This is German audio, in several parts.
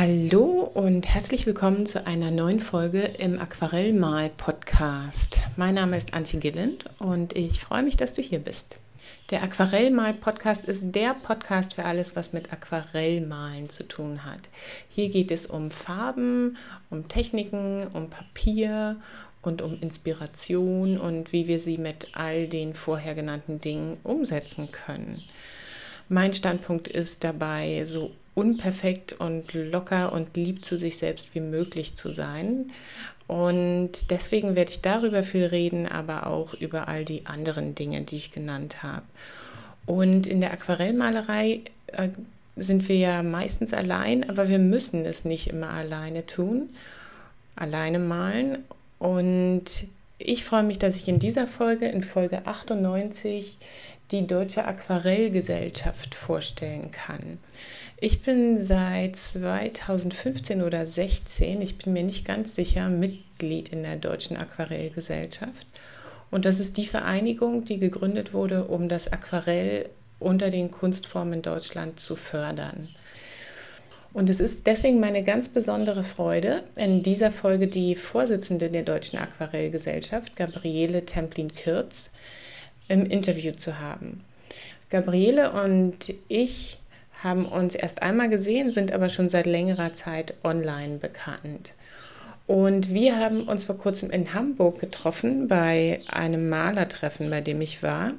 Hallo und herzlich willkommen zu einer neuen Folge im Aquarellmal-Podcast. Mein Name ist Antje Gilland und ich freue mich, dass du hier bist. Der Aquarellmal-Podcast ist der Podcast für alles, was mit Aquarellmalen zu tun hat. Hier geht es um Farben, um Techniken, um Papier und um Inspiration und wie wir sie mit all den vorher genannten Dingen umsetzen können. Mein Standpunkt ist dabei, so unperfekt und locker und lieb zu sich selbst wie möglich zu sein. Und deswegen werde ich darüber viel reden, aber auch über all die anderen Dinge, die ich genannt habe. Und in der Aquarellmalerei äh, sind wir ja meistens allein, aber wir müssen es nicht immer alleine tun, alleine malen. Und ich freue mich, dass ich in dieser Folge, in Folge 98, die Deutsche Aquarellgesellschaft vorstellen kann. Ich bin seit 2015 oder 16, ich bin mir nicht ganz sicher, Mitglied in der Deutschen Aquarellgesellschaft. Und das ist die Vereinigung, die gegründet wurde, um das Aquarell unter den Kunstformen in Deutschland zu fördern. Und es ist deswegen meine ganz besondere Freude, in dieser Folge die Vorsitzende der Deutschen Aquarellgesellschaft, Gabriele Templin-Kürz, im Interview zu haben. Gabriele und ich haben uns erst einmal gesehen, sind aber schon seit längerer Zeit online bekannt. Und wir haben uns vor kurzem in Hamburg getroffen bei einem Malertreffen, bei dem ich war.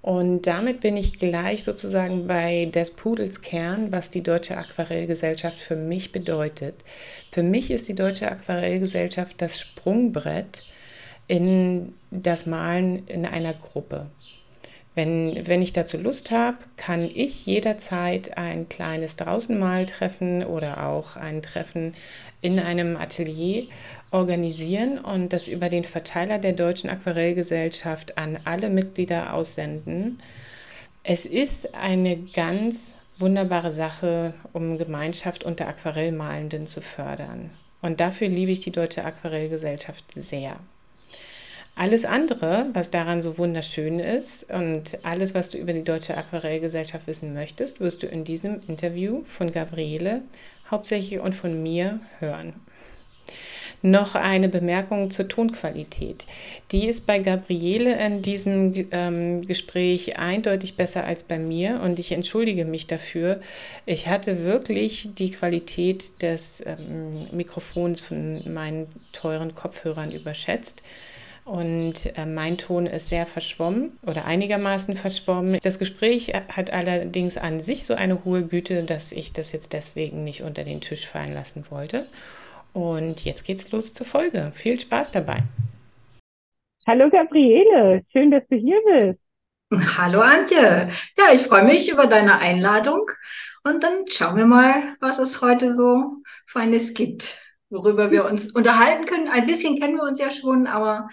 Und damit bin ich gleich sozusagen bei des Pudels Kern, was die Deutsche Aquarellgesellschaft für mich bedeutet. Für mich ist die Deutsche Aquarellgesellschaft das Sprungbrett in das Malen in einer Gruppe. Wenn, wenn ich dazu Lust habe, kann ich jederzeit ein kleines Draußenmaltreffen oder auch ein Treffen in einem Atelier organisieren und das über den Verteiler der Deutschen Aquarellgesellschaft an alle Mitglieder aussenden. Es ist eine ganz wunderbare Sache, um Gemeinschaft unter Aquarellmalenden zu fördern. Und dafür liebe ich die Deutsche Aquarellgesellschaft sehr. Alles andere, was daran so wunderschön ist und alles, was du über die Deutsche Aquarellgesellschaft wissen möchtest, wirst du in diesem Interview von Gabriele hauptsächlich und von mir hören. Noch eine Bemerkung zur Tonqualität. Die ist bei Gabriele in diesem ähm, Gespräch eindeutig besser als bei mir und ich entschuldige mich dafür. Ich hatte wirklich die Qualität des ähm, Mikrofons von meinen teuren Kopfhörern überschätzt. Und äh, mein Ton ist sehr verschwommen oder einigermaßen verschwommen. Das Gespräch hat allerdings an sich so eine hohe Güte, dass ich das jetzt deswegen nicht unter den Tisch fallen lassen wollte. Und jetzt geht's los zur Folge. Viel Spaß dabei. Hallo Gabriele, schön, dass du hier bist. Hallo Antje. Ja, ich freue mich über deine Einladung und dann schauen wir mal, was es heute so Feines gibt worüber wir uns unterhalten können. Ein bisschen kennen wir uns ja schon, aber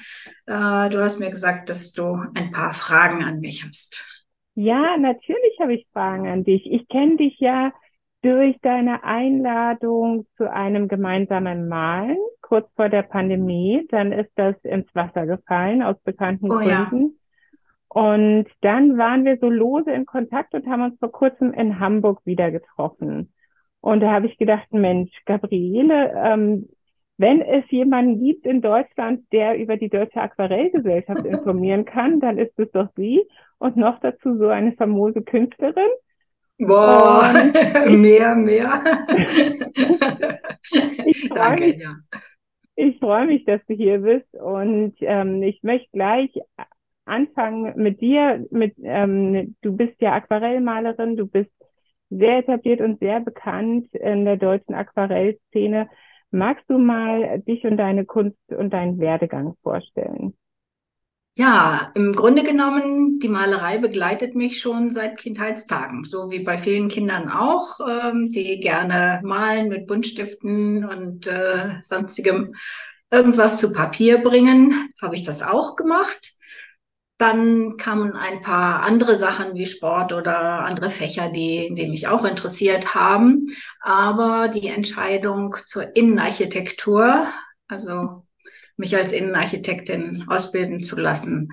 äh, du hast mir gesagt, dass du ein paar Fragen an mich hast. Ja, natürlich habe ich Fragen an dich. Ich kenne dich ja durch deine Einladung zu einem gemeinsamen Malen kurz vor der Pandemie. Dann ist das ins Wasser gefallen aus bekannten oh, Gründen. Ja. Und dann waren wir so lose in Kontakt und haben uns vor kurzem in Hamburg wieder getroffen. Und da habe ich gedacht, Mensch, Gabriele, ähm, wenn es jemanden gibt in Deutschland, der über die Deutsche Aquarellgesellschaft informieren kann, dann ist es doch sie. Und noch dazu so eine famose Künstlerin. Boah, mehr, mehr. ich Danke, mich, ja. Ich freue mich, dass du hier bist und ähm, ich möchte gleich anfangen mit dir. Mit, ähm, du bist ja Aquarellmalerin, du bist sehr etabliert und sehr bekannt in der deutschen Aquarellszene. Magst du mal dich und deine Kunst und deinen Werdegang vorstellen? Ja, im Grunde genommen, die Malerei begleitet mich schon seit Kindheitstagen, so wie bei vielen Kindern auch, ähm, die gerne malen mit Buntstiften und äh, sonstigem irgendwas zu Papier bringen, habe ich das auch gemacht. Dann kamen ein paar andere Sachen wie Sport oder andere Fächer, die, die mich auch interessiert haben. Aber die Entscheidung zur Innenarchitektur, also mich als Innenarchitektin ausbilden zu lassen,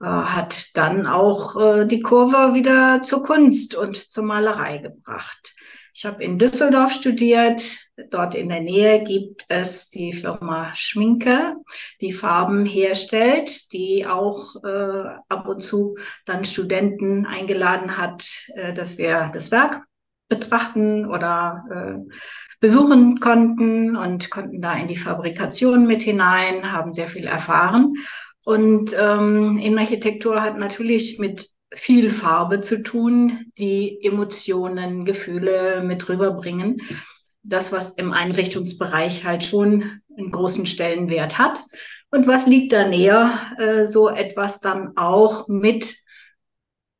äh, hat dann auch äh, die Kurve wieder zur Kunst und zur Malerei gebracht. Ich habe in Düsseldorf studiert. Dort in der Nähe gibt es die Firma Schminke, die Farben herstellt, die auch äh, ab und zu dann Studenten eingeladen hat, äh, dass wir das Werk betrachten oder äh, besuchen konnten und konnten da in die Fabrikation mit hinein, haben sehr viel erfahren. Und ähm, Innenarchitektur hat natürlich mit viel Farbe zu tun, die Emotionen, Gefühle mit rüberbringen. Das, was im Einrichtungsbereich halt schon einen großen Stellenwert hat. Und was liegt da näher, äh, so etwas dann auch mit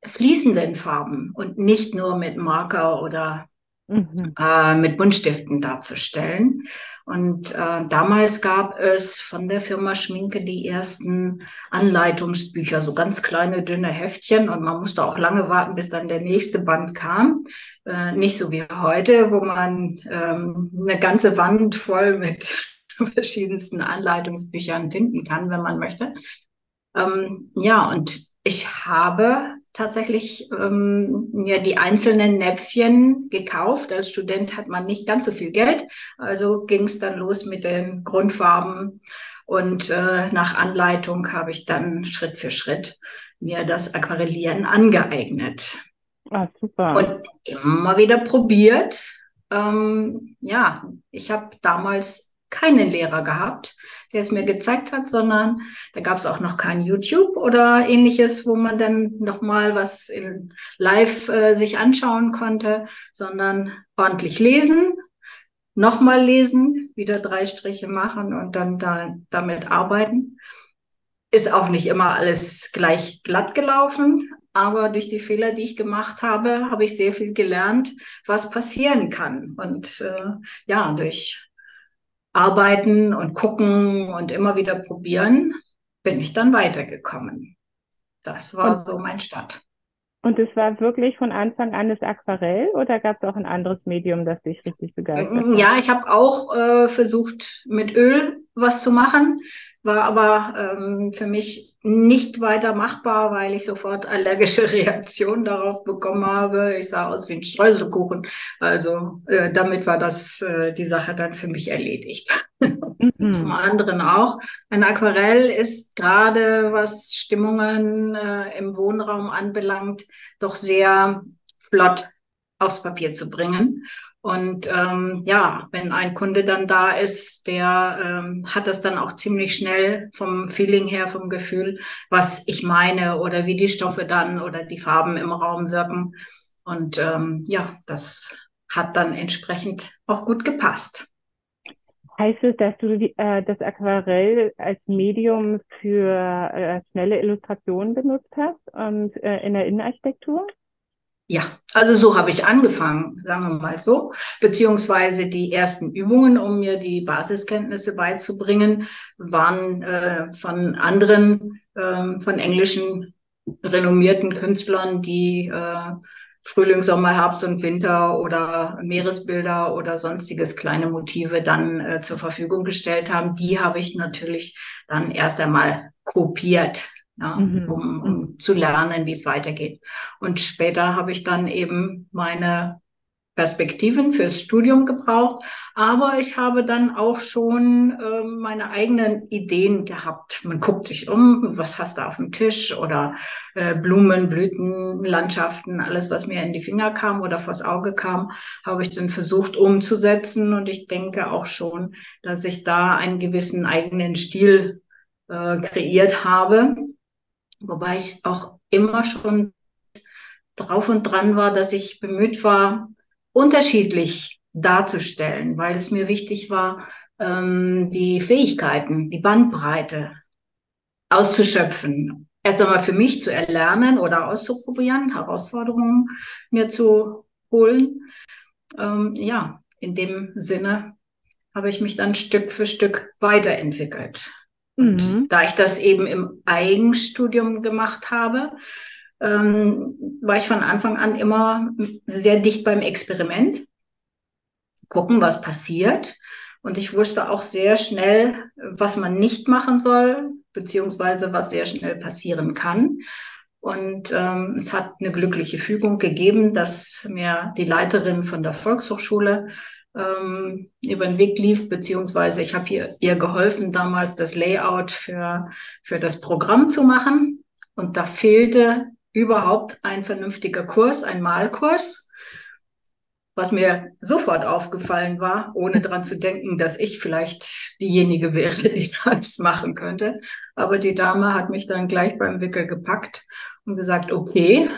fließenden Farben und nicht nur mit Marker oder mhm. äh, mit Buntstiften darzustellen. Und äh, damals gab es von der Firma Schminke die ersten Anleitungsbücher, so ganz kleine, dünne Heftchen. Und man musste auch lange warten, bis dann der nächste Band kam. Äh, nicht so wie heute, wo man ähm, eine ganze Wand voll mit verschiedensten Anleitungsbüchern finden kann, wenn man möchte. Ähm, ja, und ich habe tatsächlich ähm, mir die einzelnen Näpfchen gekauft. Als Student hat man nicht ganz so viel Geld, also ging es dann los mit den Grundfarben und äh, nach Anleitung habe ich dann Schritt für Schritt mir das Aquarellieren angeeignet. Ah, super. Und immer wieder probiert. Ähm, ja, ich habe damals keinen Lehrer gehabt, der es mir gezeigt hat, sondern da gab es auch noch kein YouTube oder ähnliches, wo man dann nochmal was in live äh, sich anschauen konnte, sondern ordentlich lesen, nochmal lesen, wieder drei Striche machen und dann da, damit arbeiten. Ist auch nicht immer alles gleich glatt gelaufen, aber durch die Fehler, die ich gemacht habe, habe ich sehr viel gelernt, was passieren kann. Und äh, ja, durch arbeiten und gucken und immer wieder probieren, bin ich dann weitergekommen. Das war und, so mein Start. Und es war wirklich von Anfang an das Aquarell oder gab es auch ein anderes Medium, das dich richtig begeistert hat? Ja, ich habe auch äh, versucht, mit Öl was zu machen war aber ähm, für mich nicht weiter machbar, weil ich sofort allergische Reaktionen darauf bekommen habe. Ich sah aus wie ein Streuselkuchen. Also äh, damit war das äh, die Sache dann für mich erledigt. Mhm. Zum anderen auch. Ein Aquarell ist gerade, was Stimmungen äh, im Wohnraum anbelangt, doch sehr flott aufs Papier zu bringen. Und ähm, ja, wenn ein Kunde dann da ist, der ähm, hat das dann auch ziemlich schnell vom Feeling her, vom Gefühl, was ich meine oder wie die Stoffe dann oder die Farben im Raum wirken. Und ähm, ja, das hat dann entsprechend auch gut gepasst. Heißt es, dass du die, äh, das Aquarell als Medium für äh, schnelle Illustrationen benutzt hast und äh, in der Innenarchitektur? Ja, also so habe ich angefangen, sagen wir mal so, beziehungsweise die ersten Übungen, um mir die Basiskenntnisse beizubringen, waren äh, von anderen, äh, von englischen renommierten Künstlern, die äh, Frühling, Sommer, Herbst und Winter oder Meeresbilder oder sonstiges kleine Motive dann äh, zur Verfügung gestellt haben. Die habe ich natürlich dann erst einmal kopiert ja, mhm. um, um mhm. zu lernen, wie es weitergeht. Und später habe ich dann eben meine Perspektiven fürs Studium gebraucht, aber ich habe dann auch schon äh, meine eigenen Ideen gehabt. Man guckt sich um, was hast du auf dem Tisch oder äh, Blumen, Blüten, Landschaften, alles, was mir in die Finger kam oder vors Auge kam, habe ich dann versucht umzusetzen und ich denke auch schon, dass ich da einen gewissen eigenen Stil äh, kreiert habe Wobei ich auch immer schon drauf und dran war, dass ich bemüht war, unterschiedlich darzustellen, weil es mir wichtig war, ähm, die Fähigkeiten, die Bandbreite auszuschöpfen. Erst einmal für mich zu erlernen oder auszuprobieren, Herausforderungen mir zu holen. Ähm, ja, in dem Sinne habe ich mich dann Stück für Stück weiterentwickelt. Und mhm. da ich das eben im Eigenstudium gemacht habe, ähm, war ich von Anfang an immer sehr dicht beim Experiment. Gucken, was passiert. Und ich wusste auch sehr schnell, was man nicht machen soll, beziehungsweise was sehr schnell passieren kann. Und ähm, es hat eine glückliche Fügung gegeben, dass mir die Leiterin von der Volkshochschule ähm, über den Weg lief, beziehungsweise ich habe ihr, ihr geholfen, damals das Layout für, für das Programm zu machen. Und da fehlte überhaupt ein vernünftiger Kurs, ein Malkurs, was mir sofort aufgefallen war, ohne dran zu denken, dass ich vielleicht diejenige wäre, die das machen könnte. Aber die Dame hat mich dann gleich beim Wickel gepackt und gesagt, okay,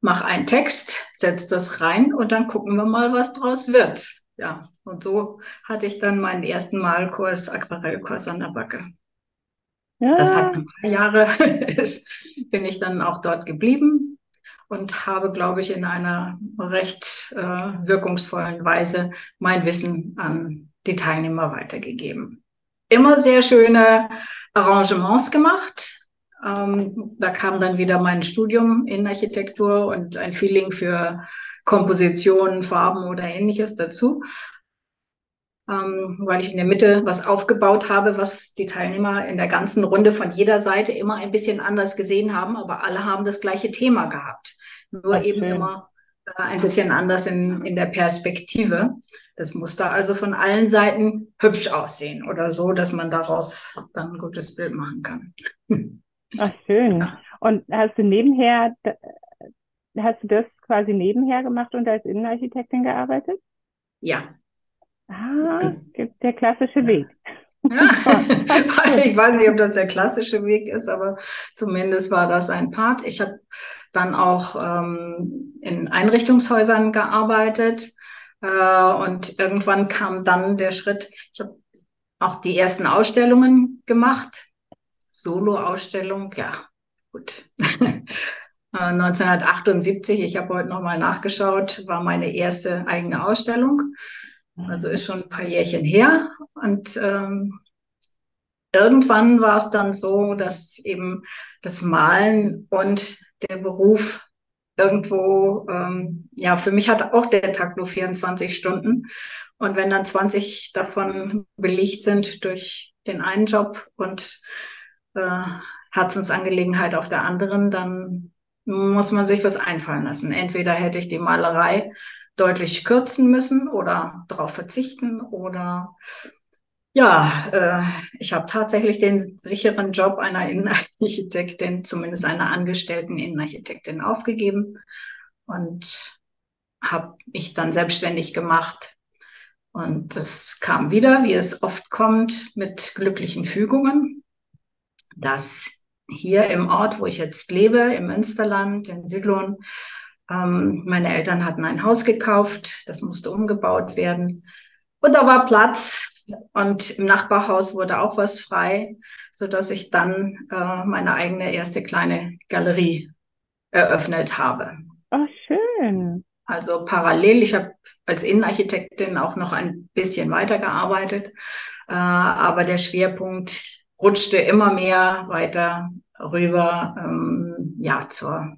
mach einen Text, setz das rein und dann gucken wir mal, was draus wird. Ja, und so hatte ich dann meinen ersten Malkurs, Aquarellkurs an der Backe. Ja. Das hat ein paar Jahre, bin ich dann auch dort geblieben und habe, glaube ich, in einer recht äh, wirkungsvollen Weise mein Wissen an die Teilnehmer weitergegeben. Immer sehr schöne Arrangements gemacht. Ähm, da kam dann wieder mein Studium in Architektur und ein Feeling für Kompositionen, Farben oder ähnliches dazu ähm, weil ich in der Mitte was aufgebaut habe, was die Teilnehmer in der ganzen Runde von jeder Seite immer ein bisschen anders gesehen haben, aber alle haben das gleiche Thema gehabt. Nur Ach, eben immer äh, ein bisschen anders in, in der Perspektive. Das muss da also von allen Seiten hübsch aussehen oder so, dass man daraus dann ein gutes Bild machen kann. Ach, schön. Und hast du nebenher, hast du das quasi nebenher gemacht und als Innenarchitektin gearbeitet? Ja, Ah, der klassische Weg. Ja, ich weiß nicht, ob das der klassische Weg ist, aber zumindest war das ein Part. Ich habe dann auch ähm, in Einrichtungshäusern gearbeitet äh, und irgendwann kam dann der Schritt, ich habe auch die ersten Ausstellungen gemacht, Solo-Ausstellung, ja, gut. 1978, ich habe heute nochmal nachgeschaut, war meine erste eigene Ausstellung. Also ist schon ein paar Jährchen her. Und ähm, irgendwann war es dann so, dass eben das Malen und der Beruf irgendwo, ähm, ja, für mich hat auch der Tag nur 24 Stunden. Und wenn dann 20 davon belegt sind durch den einen Job und äh, Herzensangelegenheit auf der anderen, dann muss man sich was einfallen lassen. Entweder hätte ich die Malerei deutlich kürzen müssen oder darauf verzichten oder ja, äh, ich habe tatsächlich den sicheren Job einer Innenarchitektin, zumindest einer angestellten Innenarchitektin aufgegeben und habe mich dann selbstständig gemacht. Und das kam wieder, wie es oft kommt, mit glücklichen Fügungen, dass hier im Ort, wo ich jetzt lebe, im Münsterland, in Südlohn, ähm, meine Eltern hatten ein Haus gekauft, das musste umgebaut werden. Und da war Platz und im Nachbarhaus wurde auch was frei, so dass ich dann äh, meine eigene erste kleine Galerie eröffnet habe. Ach, schön. Also parallel, ich habe als Innenarchitektin auch noch ein bisschen weitergearbeitet, äh, aber der Schwerpunkt rutschte immer mehr weiter rüber ähm, ja, zur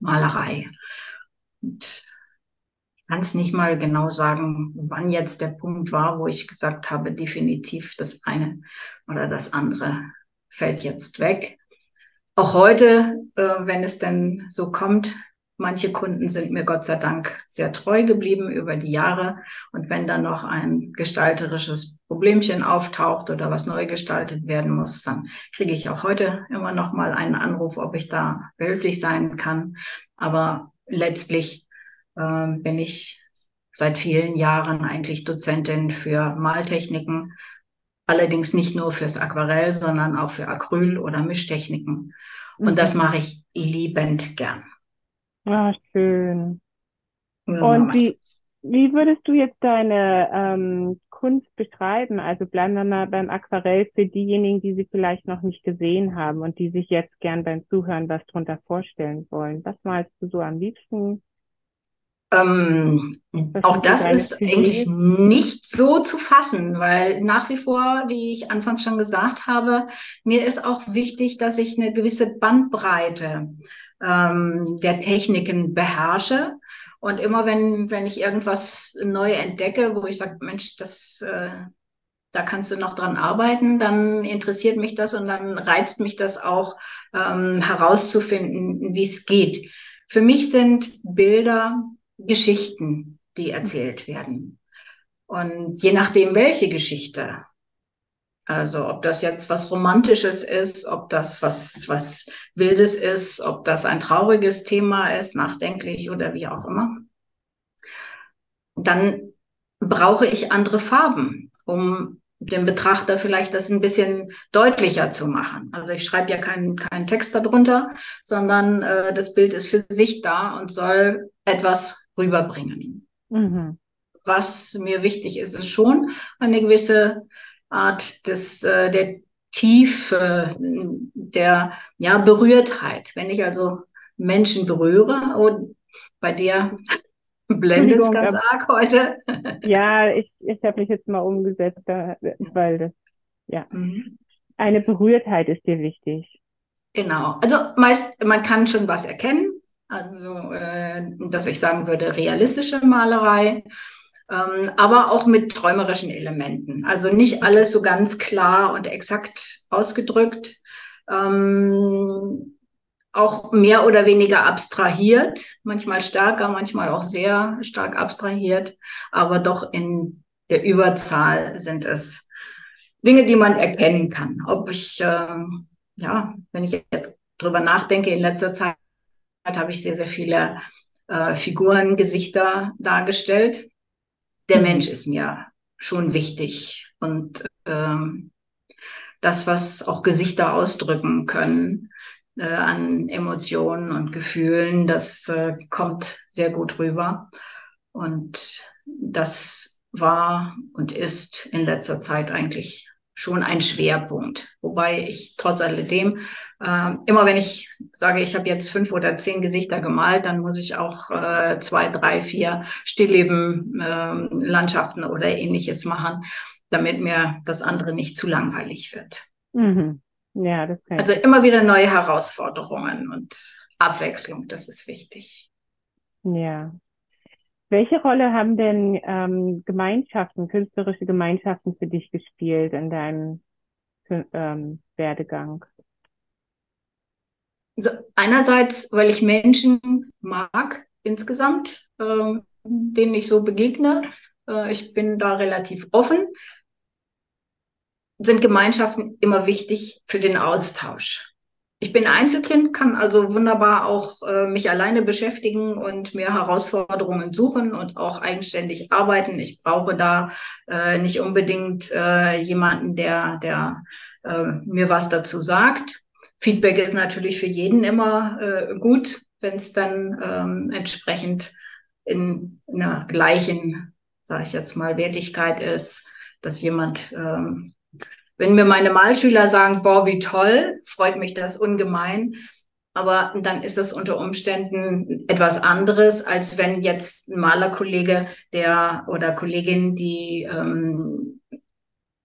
Malerei. Und ich kann es nicht mal genau sagen, wann jetzt der Punkt war, wo ich gesagt habe, definitiv das eine oder das andere fällt jetzt weg. Auch heute, äh, wenn es denn so kommt, manche Kunden sind mir Gott sei Dank sehr treu geblieben über die Jahre. Und wenn dann noch ein gestalterisches Problemchen auftaucht oder was neu gestaltet werden muss, dann kriege ich auch heute immer noch mal einen Anruf, ob ich da behilflich sein kann. Aber letztlich äh, bin ich seit vielen Jahren eigentlich Dozentin für Maltechniken, allerdings nicht nur fürs Aquarell, sondern auch für Acryl oder Mischtechniken. Und mhm. das mache ich liebend gern. Ah, schön. Ja, Und wie, wie würdest du jetzt deine ähm, Kunst beschreiben? Also bleiben wir mal beim Aquarell für diejenigen, die sie vielleicht noch nicht gesehen haben und die sich jetzt gern beim Zuhören was drunter vorstellen wollen. Was malst du so am liebsten? Ähm, auch das ist Idee? eigentlich nicht so zu fassen, weil nach wie vor, wie ich anfangs schon gesagt habe, mir ist auch wichtig, dass ich eine gewisse Bandbreite ähm, der Techniken beherrsche Und immer wenn, wenn ich irgendwas neu entdecke, wo ich sage, Mensch, das, äh, da kannst du noch dran arbeiten, dann interessiert mich das und dann reizt mich das auch ähm, herauszufinden, wie es geht. Für mich sind Bilder Geschichten, die erzählt werden. Und je nachdem, welche Geschichte, also ob das jetzt was Romantisches ist, ob das was, was Wildes ist, ob das ein trauriges Thema ist, nachdenklich oder wie auch immer, dann brauche ich andere Farben, um dem Betrachter vielleicht das ein bisschen deutlicher zu machen. Also ich schreibe ja keinen keinen Text darunter, sondern äh, das Bild ist für sich da und soll etwas rüberbringen. Mhm. Was mir wichtig ist, ist schon eine gewisse Art des, äh, der Tiefe, der ja, Berührtheit. Wenn ich also Menschen berühre, und bei dir blendet es ganz arg heute. Ja, ich, ich habe mich jetzt mal umgesetzt, weil das, ja. Mhm. Eine Berührtheit ist dir wichtig. Genau. Also meist, man kann schon was erkennen. Also, äh, dass ich sagen würde, realistische Malerei ähm, aber auch mit träumerischen Elementen. Also nicht alles so ganz klar und exakt ausgedrückt. Ähm, auch mehr oder weniger abstrahiert, manchmal stärker, manchmal auch sehr stark abstrahiert, aber doch in der Überzahl sind es Dinge, die man erkennen kann. Ob ich, äh, ja, wenn ich jetzt drüber nachdenke, in letzter Zeit habe ich sehr, sehr viele äh, Figuren, Gesichter dargestellt der mhm. Mensch ist mir schon wichtig und ähm, das, was auch Gesichter ausdrücken können äh, an Emotionen und Gefühlen, das äh, kommt sehr gut rüber. Und das war und ist in letzter Zeit eigentlich schon ein Schwerpunkt. Wobei ich trotz alledem, äh, immer wenn ich sage, ich habe jetzt fünf oder zehn Gesichter gemalt, dann muss ich auch äh, zwei, drei, vier Stillleben, äh, Landschaften oder ähnliches machen, damit mir das andere nicht zu langweilig wird. Mhm. Ja, das kann also immer wieder neue Herausforderungen und Abwechslung, das ist wichtig. Ja, welche Rolle haben denn ähm, Gemeinschaften, künstlerische Gemeinschaften für dich gespielt in deinem ähm, Werdegang? Also einerseits, weil ich Menschen mag insgesamt, äh, denen ich so begegne. Äh, ich bin da relativ offen. Sind Gemeinschaften immer wichtig für den Austausch. Ich bin Einzelkind, kann also wunderbar auch äh, mich alleine beschäftigen und mir Herausforderungen suchen und auch eigenständig arbeiten. Ich brauche da äh, nicht unbedingt äh, jemanden, der, der äh, mir was dazu sagt. Feedback ist natürlich für jeden immer äh, gut, wenn es dann ähm, entsprechend in, in einer gleichen, sage ich jetzt mal, Wertigkeit ist, dass jemand ähm, wenn mir meine Malschüler sagen, boah, wie toll, freut mich das ungemein. Aber dann ist es unter Umständen etwas anderes, als wenn jetzt ein Malerkollege der oder Kollegin, die ähm,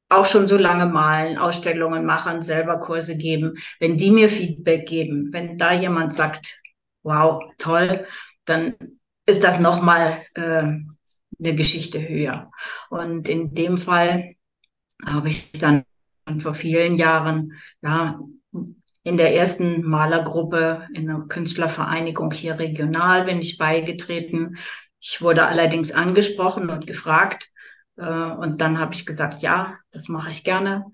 auch schon so lange malen, Ausstellungen machen, selber Kurse geben, wenn die mir Feedback geben, wenn da jemand sagt, wow, toll, dann ist das nochmal äh, eine Geschichte höher. Und in dem Fall habe ich dann und vor vielen Jahren, ja, in der ersten Malergruppe in der Künstlervereinigung hier regional bin ich beigetreten. Ich wurde allerdings angesprochen und gefragt. Äh, und dann habe ich gesagt, ja, das mache ich gerne.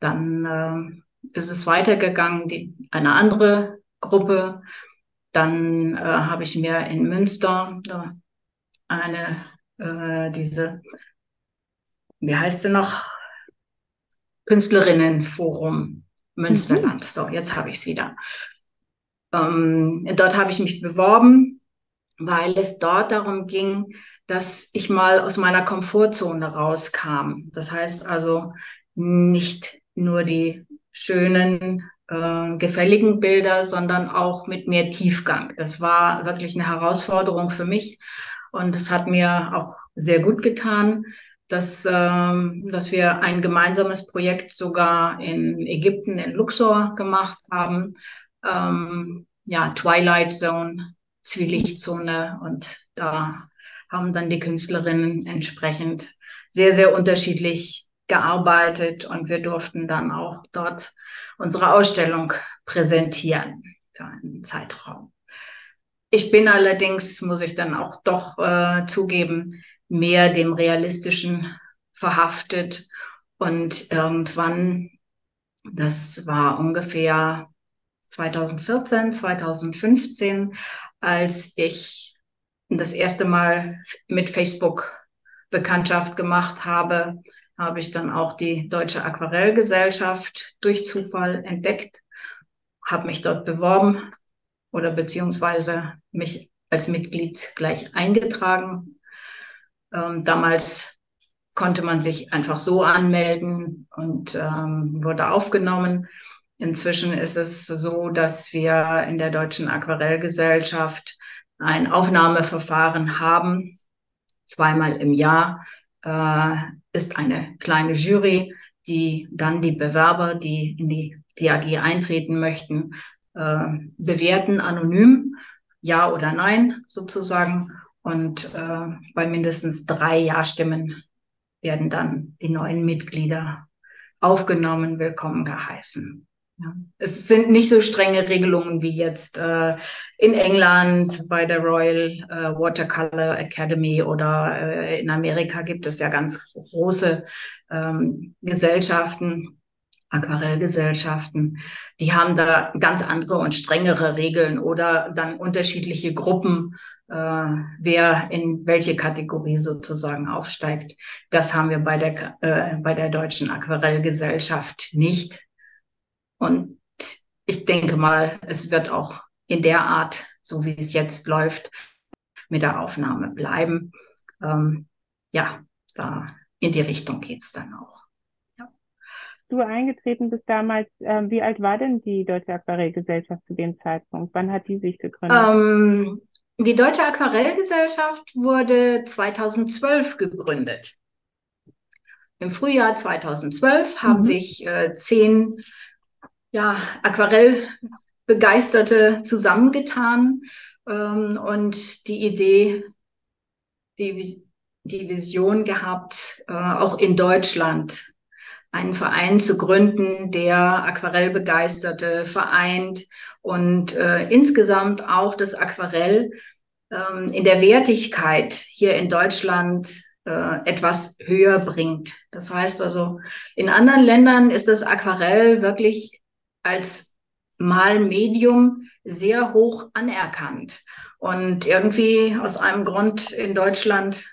Dann äh, ist es weitergegangen, die, eine andere Gruppe. Dann äh, habe ich mir in Münster eine, äh, diese, wie heißt sie noch? Künstlerinnenforum Münsterland. Mhm. So, jetzt habe ich es wieder. Ähm, dort habe ich mich beworben, weil es dort darum ging, dass ich mal aus meiner Komfortzone rauskam. Das heißt also nicht nur die schönen, äh, gefälligen Bilder, sondern auch mit mehr Tiefgang. Das war wirklich eine Herausforderung für mich und es hat mir auch sehr gut getan, dass, ähm, dass wir ein gemeinsames Projekt sogar in Ägypten, in Luxor gemacht haben. Ähm, ja, Twilight Zone Zwielichtzone und da haben dann die Künstlerinnen entsprechend sehr, sehr unterschiedlich gearbeitet und wir durften dann auch dort unsere Ausstellung präsentieren für einen Zeitraum. Ich bin allerdings, muss ich dann auch doch äh, zugeben, mehr dem Realistischen verhaftet und irgendwann, das war ungefähr 2014, 2015, als ich das erste Mal mit Facebook Bekanntschaft gemacht habe, habe ich dann auch die Deutsche Aquarellgesellschaft durch Zufall entdeckt, habe mich dort beworben oder beziehungsweise mich als Mitglied gleich eingetragen. Ähm, damals konnte man sich einfach so anmelden und ähm, wurde aufgenommen. Inzwischen ist es so, dass wir in der Deutschen Aquarellgesellschaft ein Aufnahmeverfahren haben. Zweimal im Jahr äh, ist eine kleine Jury, die dann die Bewerber, die in die DAG eintreten möchten, äh, bewerten anonym, ja oder nein sozusagen. Und äh, bei mindestens drei Ja-Stimmen werden dann die neuen Mitglieder aufgenommen, willkommen geheißen. Ja. Es sind nicht so strenge Regelungen wie jetzt äh, in England bei der Royal äh, Watercolor Academy oder äh, in Amerika gibt es ja ganz große ähm, Gesellschaften, Aquarellgesellschaften, die haben da ganz andere und strengere Regeln oder dann unterschiedliche Gruppen, äh, wer in welche Kategorie sozusagen aufsteigt. Das haben wir bei der, äh, bei der Deutschen Aquarellgesellschaft nicht. Und ich denke mal, es wird auch in der Art, so wie es jetzt läuft, mit der Aufnahme bleiben. Ähm, ja, da in die Richtung geht's dann auch. Du eingetreten bist damals, äh, wie alt war denn die Deutsche Aquarellgesellschaft zu dem Zeitpunkt? Wann hat die sich gegründet? Ähm, die Deutsche Aquarellgesellschaft wurde 2012 gegründet. Im Frühjahr 2012 mhm. haben sich äh, zehn ja, Aquarellbegeisterte zusammengetan ähm, und die Idee, die, die Vision gehabt, äh, auch in Deutschland einen Verein zu gründen, der Aquarellbegeisterte vereint und äh, insgesamt auch das Aquarell ähm, in der Wertigkeit hier in Deutschland äh, etwas höher bringt. Das heißt also, in anderen Ländern ist das Aquarell wirklich als Malmedium sehr hoch anerkannt. Und irgendwie aus einem Grund in Deutschland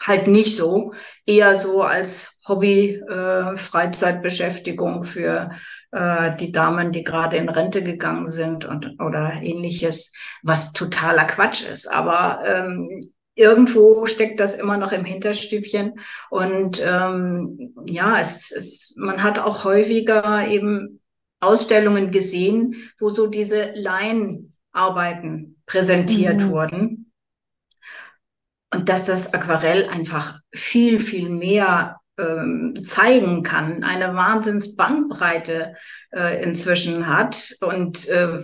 halt nicht so, eher so als Hobby, äh, Freizeitbeschäftigung für äh, die Damen, die gerade in Rente gegangen sind und oder ähnliches, was totaler Quatsch ist. Aber ähm, irgendwo steckt das immer noch im Hinterstübchen. Und ähm, ja, es, es, man hat auch häufiger eben Ausstellungen gesehen, wo so diese Laienarbeiten präsentiert mhm. wurden. Und dass das Aquarell einfach viel, viel mehr ähm, zeigen kann, eine Wahnsinnsbandbreite äh, inzwischen hat und äh,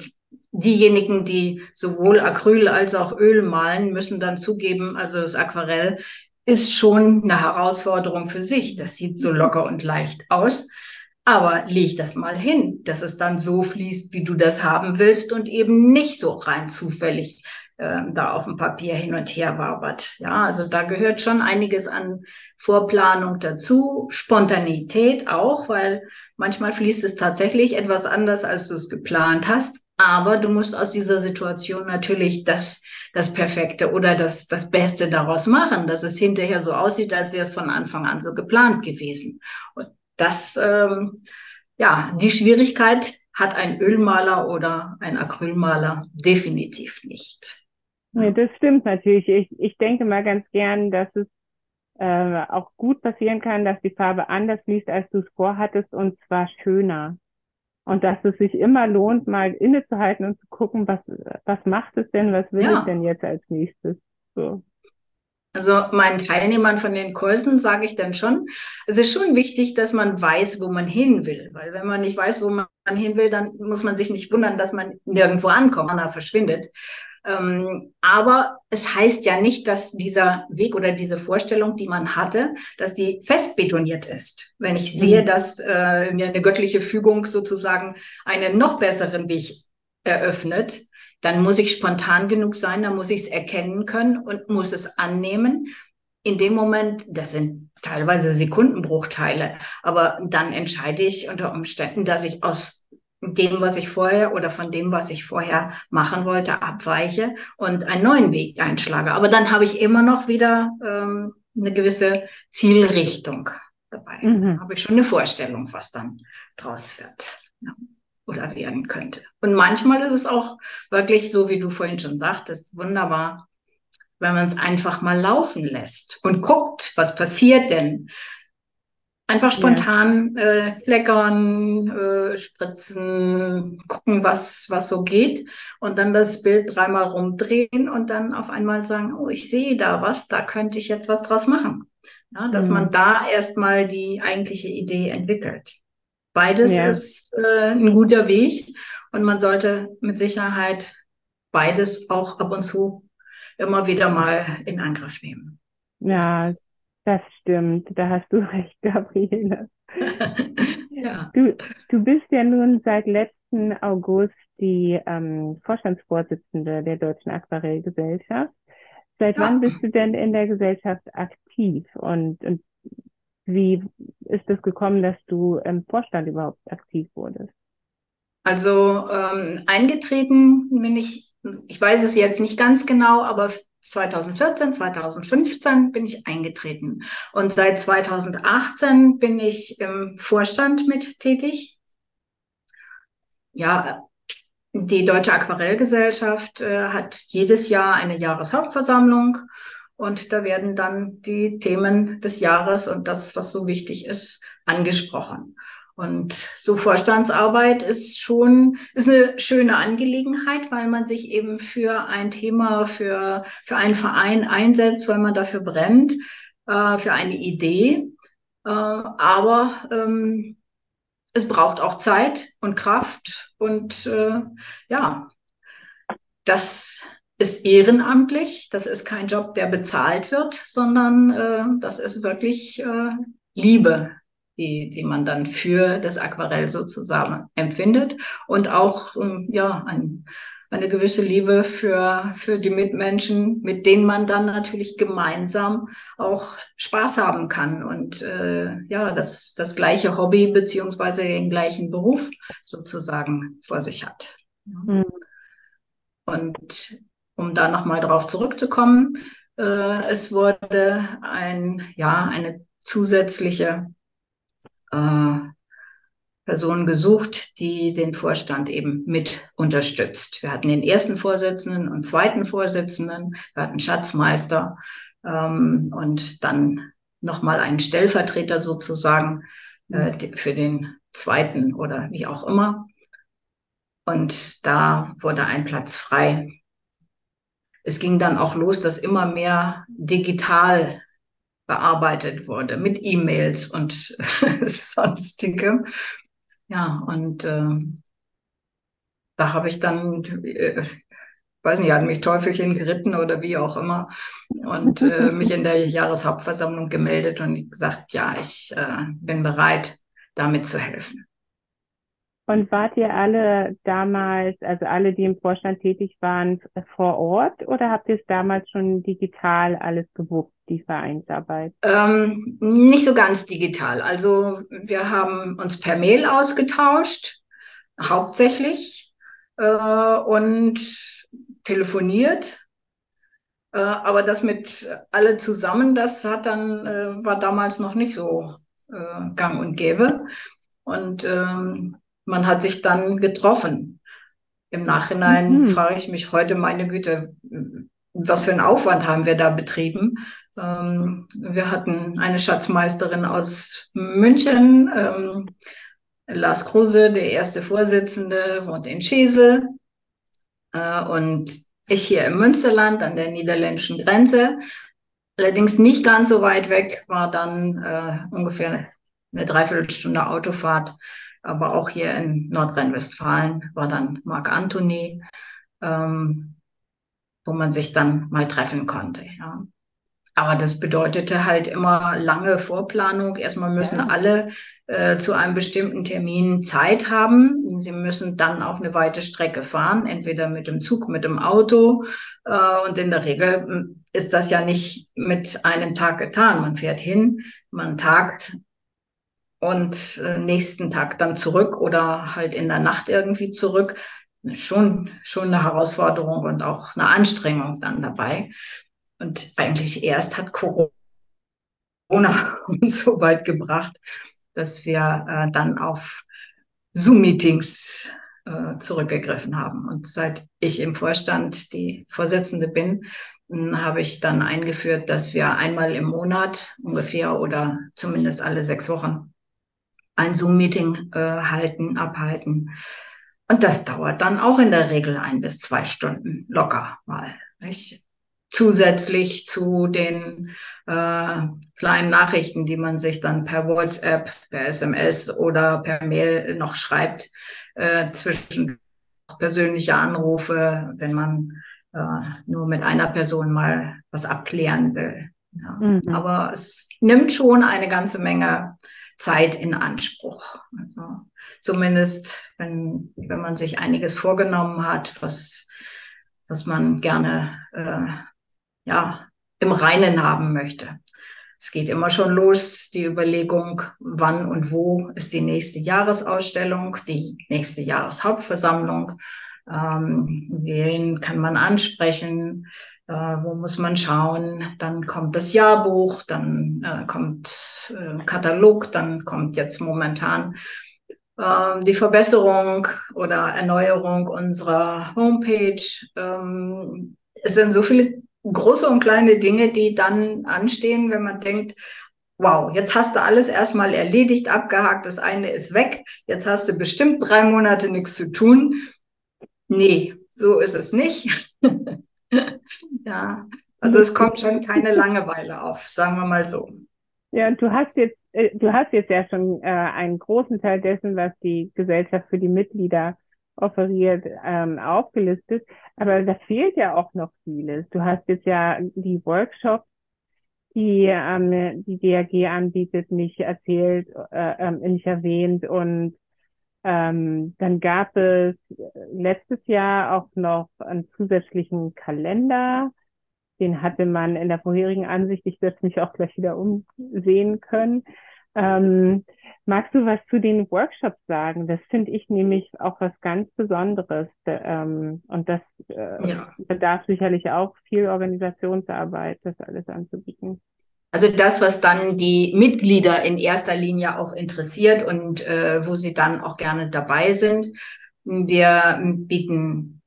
diejenigen, die sowohl Acryl als auch Öl malen, müssen dann zugeben, also das Aquarell ist schon eine Herausforderung für sich. Das sieht so locker und leicht aus. Aber leg das mal hin, dass es dann so fließt, wie du das haben willst und eben nicht so rein zufällig äh, da auf dem Papier hin und her wabert. Ja, also da gehört schon einiges an Vorplanung dazu, Spontanität auch, weil manchmal fließt es tatsächlich etwas anders, als du es geplant hast. Aber du musst aus dieser Situation natürlich das, das Perfekte oder das, das Beste daraus machen, dass es hinterher so aussieht, als wäre es von Anfang an so geplant gewesen. Und das, ähm, ja, die Schwierigkeit hat ein Ölmaler oder ein Acrylmaler definitiv nicht. Nee, das stimmt natürlich. Ich, ich denke mal ganz gern, dass es äh, auch gut passieren kann, dass die Farbe anders fließt, als du es vorhattest, und zwar schöner. Und dass es sich immer lohnt, mal innezuhalten und zu gucken, was, was macht es denn, was will ja. ich denn jetzt als nächstes? So. Also meinen Teilnehmern von den Kursen sage ich dann schon, es ist schon wichtig, dass man weiß, wo man hin will, weil wenn man nicht weiß, wo man hin will, dann muss man sich nicht wundern, dass man nirgendwo ankommt, man verschwindet. Ähm, aber es heißt ja nicht, dass dieser Weg oder diese Vorstellung, die man hatte, dass die fest betoniert ist. Wenn ich sehe, mhm. dass äh, mir eine göttliche Fügung sozusagen einen noch besseren Weg eröffnet, dann muss ich spontan genug sein, dann muss ich es erkennen können und muss es annehmen. In dem Moment, das sind teilweise Sekundenbruchteile, aber dann entscheide ich unter Umständen, dass ich aus dem, was ich vorher oder von dem, was ich vorher machen wollte, abweiche und einen neuen Weg einschlage. Aber dann habe ich immer noch wieder ähm, eine gewisse Zielrichtung dabei. Mhm. Dann habe ich schon eine Vorstellung, was dann draus wird ja, oder werden könnte. Und manchmal ist es auch wirklich so, wie du vorhin schon sagtest, wunderbar, wenn man es einfach mal laufen lässt und guckt, was passiert denn, Einfach spontan ja. äh, leckern, äh, spritzen, gucken, was, was so geht und dann das Bild dreimal rumdrehen und dann auf einmal sagen, oh, ich sehe da was, da könnte ich jetzt was draus machen. Ja, dass mhm. man da erstmal die eigentliche Idee entwickelt. Beides ja. ist äh, ein guter Weg und man sollte mit Sicherheit beides auch ab und zu immer wieder mal in Angriff nehmen. Ja, das stimmt, da hast du recht, Gabriele. ja. du, du bist ja nun seit letzten August die ähm, Vorstandsvorsitzende der Deutschen Aquarellgesellschaft. Seit ja. wann bist du denn in der Gesellschaft aktiv und, und wie ist es gekommen, dass du im Vorstand überhaupt aktiv wurdest? Also ähm, eingetreten bin ich, ich weiß es jetzt nicht ganz genau, aber 2014, 2015 bin ich eingetreten und seit 2018 bin ich im Vorstand mit tätig. Ja, die Deutsche Aquarellgesellschaft äh, hat jedes Jahr eine Jahreshauptversammlung und da werden dann die Themen des Jahres und das, was so wichtig ist, angesprochen. Und so Vorstandsarbeit ist schon, ist eine schöne Angelegenheit, weil man sich eben für ein Thema, für, für einen Verein einsetzt, weil man dafür brennt, äh, für eine Idee. Äh, aber ähm, es braucht auch Zeit und Kraft und äh, ja, das ist ehrenamtlich. Das ist kein Job, der bezahlt wird, sondern äh, das ist wirklich äh, Liebe, die, die man dann für das Aquarell sozusagen empfindet und auch ähm, ja ein, eine gewisse Liebe für für die Mitmenschen, mit denen man dann natürlich gemeinsam auch Spaß haben kann und äh, ja das das gleiche Hobby beziehungsweise den gleichen Beruf sozusagen vor sich hat. Mhm. Und um da noch mal drauf zurückzukommen, äh, es wurde ein ja eine zusätzliche äh, Person gesucht, die den Vorstand eben mit unterstützt. Wir hatten den ersten Vorsitzenden und zweiten Vorsitzenden, wir hatten Schatzmeister ähm, und dann nochmal einen Stellvertreter sozusagen äh, für den zweiten oder wie auch immer. Und da wurde ein Platz frei. Es ging dann auch los, dass immer mehr digital bearbeitet wurde mit E-Mails und sonstigem. Ja, und äh, da habe ich dann, äh, weiß nicht, hat mich Teufelchen geritten oder wie auch immer und äh, mich in der Jahreshauptversammlung gemeldet und gesagt, ja, ich äh, bin bereit, damit zu helfen. Und wart ihr alle damals, also alle, die im Vorstand tätig waren, vor Ort oder habt ihr es damals schon digital alles gewuppt, die Vereinsarbeit? Ähm, nicht so ganz digital. Also wir haben uns per Mail ausgetauscht, hauptsächlich, äh, und telefoniert. Äh, aber das mit alle zusammen, das hat dann, äh, war damals noch nicht so äh, gang und gäbe. Und ähm, man hat sich dann getroffen. Im Nachhinein mhm. frage ich mich heute, meine Güte, was für einen Aufwand haben wir da betrieben? Ähm, wir hatten eine Schatzmeisterin aus München, ähm, Lars Kruse, der erste Vorsitzende, wohnt in Schesel. Äh, und ich hier im Münsterland an der niederländischen Grenze. Allerdings nicht ganz so weit weg, war dann äh, ungefähr eine Dreiviertelstunde Autofahrt aber auch hier in Nordrhein-Westfalen war dann Marc Anthony, ähm, wo man sich dann mal treffen konnte. Ja. Aber das bedeutete halt immer lange Vorplanung. Erstmal müssen ja. alle äh, zu einem bestimmten Termin Zeit haben. Sie müssen dann auch eine weite Strecke fahren, entweder mit dem Zug, mit dem Auto. Äh, und in der Regel hm, ist das ja nicht mit einem Tag getan. Man fährt hin, man tagt und äh, nächsten Tag dann zurück oder halt in der Nacht irgendwie zurück. Schon, schon eine Herausforderung und auch eine Anstrengung dann dabei. Und eigentlich erst hat Corona uns so weit gebracht, dass wir äh, dann auf Zoom-Meetings äh, zurückgegriffen haben. Und seit ich im Vorstand die Vorsitzende bin, hm, habe ich dann eingeführt, dass wir einmal im Monat ungefähr oder zumindest alle sechs Wochen ein Zoom-Meeting äh, halten, abhalten. Und das dauert dann auch in der Regel ein bis zwei Stunden locker mal. Nicht? zusätzlich zu den äh, kleinen Nachrichten, die man sich dann per WhatsApp, per SMS oder per Mail noch schreibt, äh, zwischen persönliche Anrufe, wenn man äh, nur mit einer Person mal was abklären will. Ja. Mhm. Aber es nimmt schon eine ganze Menge Zeit in Anspruch. Also, zumindest, wenn, wenn man sich einiges vorgenommen hat, was, was man gerne äh, ja, im Reinen haben möchte. Es geht immer schon los, die Überlegung, wann und wo ist die nächste Jahresausstellung, die nächste Jahreshauptversammlung, ähm, wen kann man ansprechen, äh, wo muss man schauen, dann kommt das Jahrbuch, dann äh, kommt äh, Katalog, dann kommt jetzt momentan ähm, die Verbesserung oder Erneuerung unserer Homepage. Ähm, es sind so viele große und kleine Dinge, die dann anstehen, wenn man denkt, wow, jetzt hast du alles erstmal erledigt, abgehakt, das eine ist weg, jetzt hast du bestimmt drei Monate nichts zu tun. Nee, so ist es nicht. ja, also es kommt schon keine Langeweile auf, sagen wir mal so. Ja, du hast jetzt, äh, du hast jetzt ja schon äh, einen großen Teil dessen, was die Gesellschaft für die Mitglieder offeriert, ähm, aufgelistet. Aber da fehlt ja auch noch vieles. Du hast jetzt ja die Workshops, die ähm, die DRG anbietet, nicht erzählt, äh, ähm, nicht erwähnt. Und ähm, dann gab es letztes Jahr auch noch einen zusätzlichen Kalender. Den hatte man in der vorherigen Ansicht, ich werde mich auch gleich wieder umsehen können. Ähm, magst du was zu den Workshops sagen? Das finde ich nämlich auch was ganz Besonderes. Ähm, und das äh, ja. bedarf sicherlich auch viel Organisationsarbeit, das alles anzubieten. Also das, was dann die Mitglieder in erster Linie auch interessiert und äh, wo sie dann auch gerne dabei sind. Wir bieten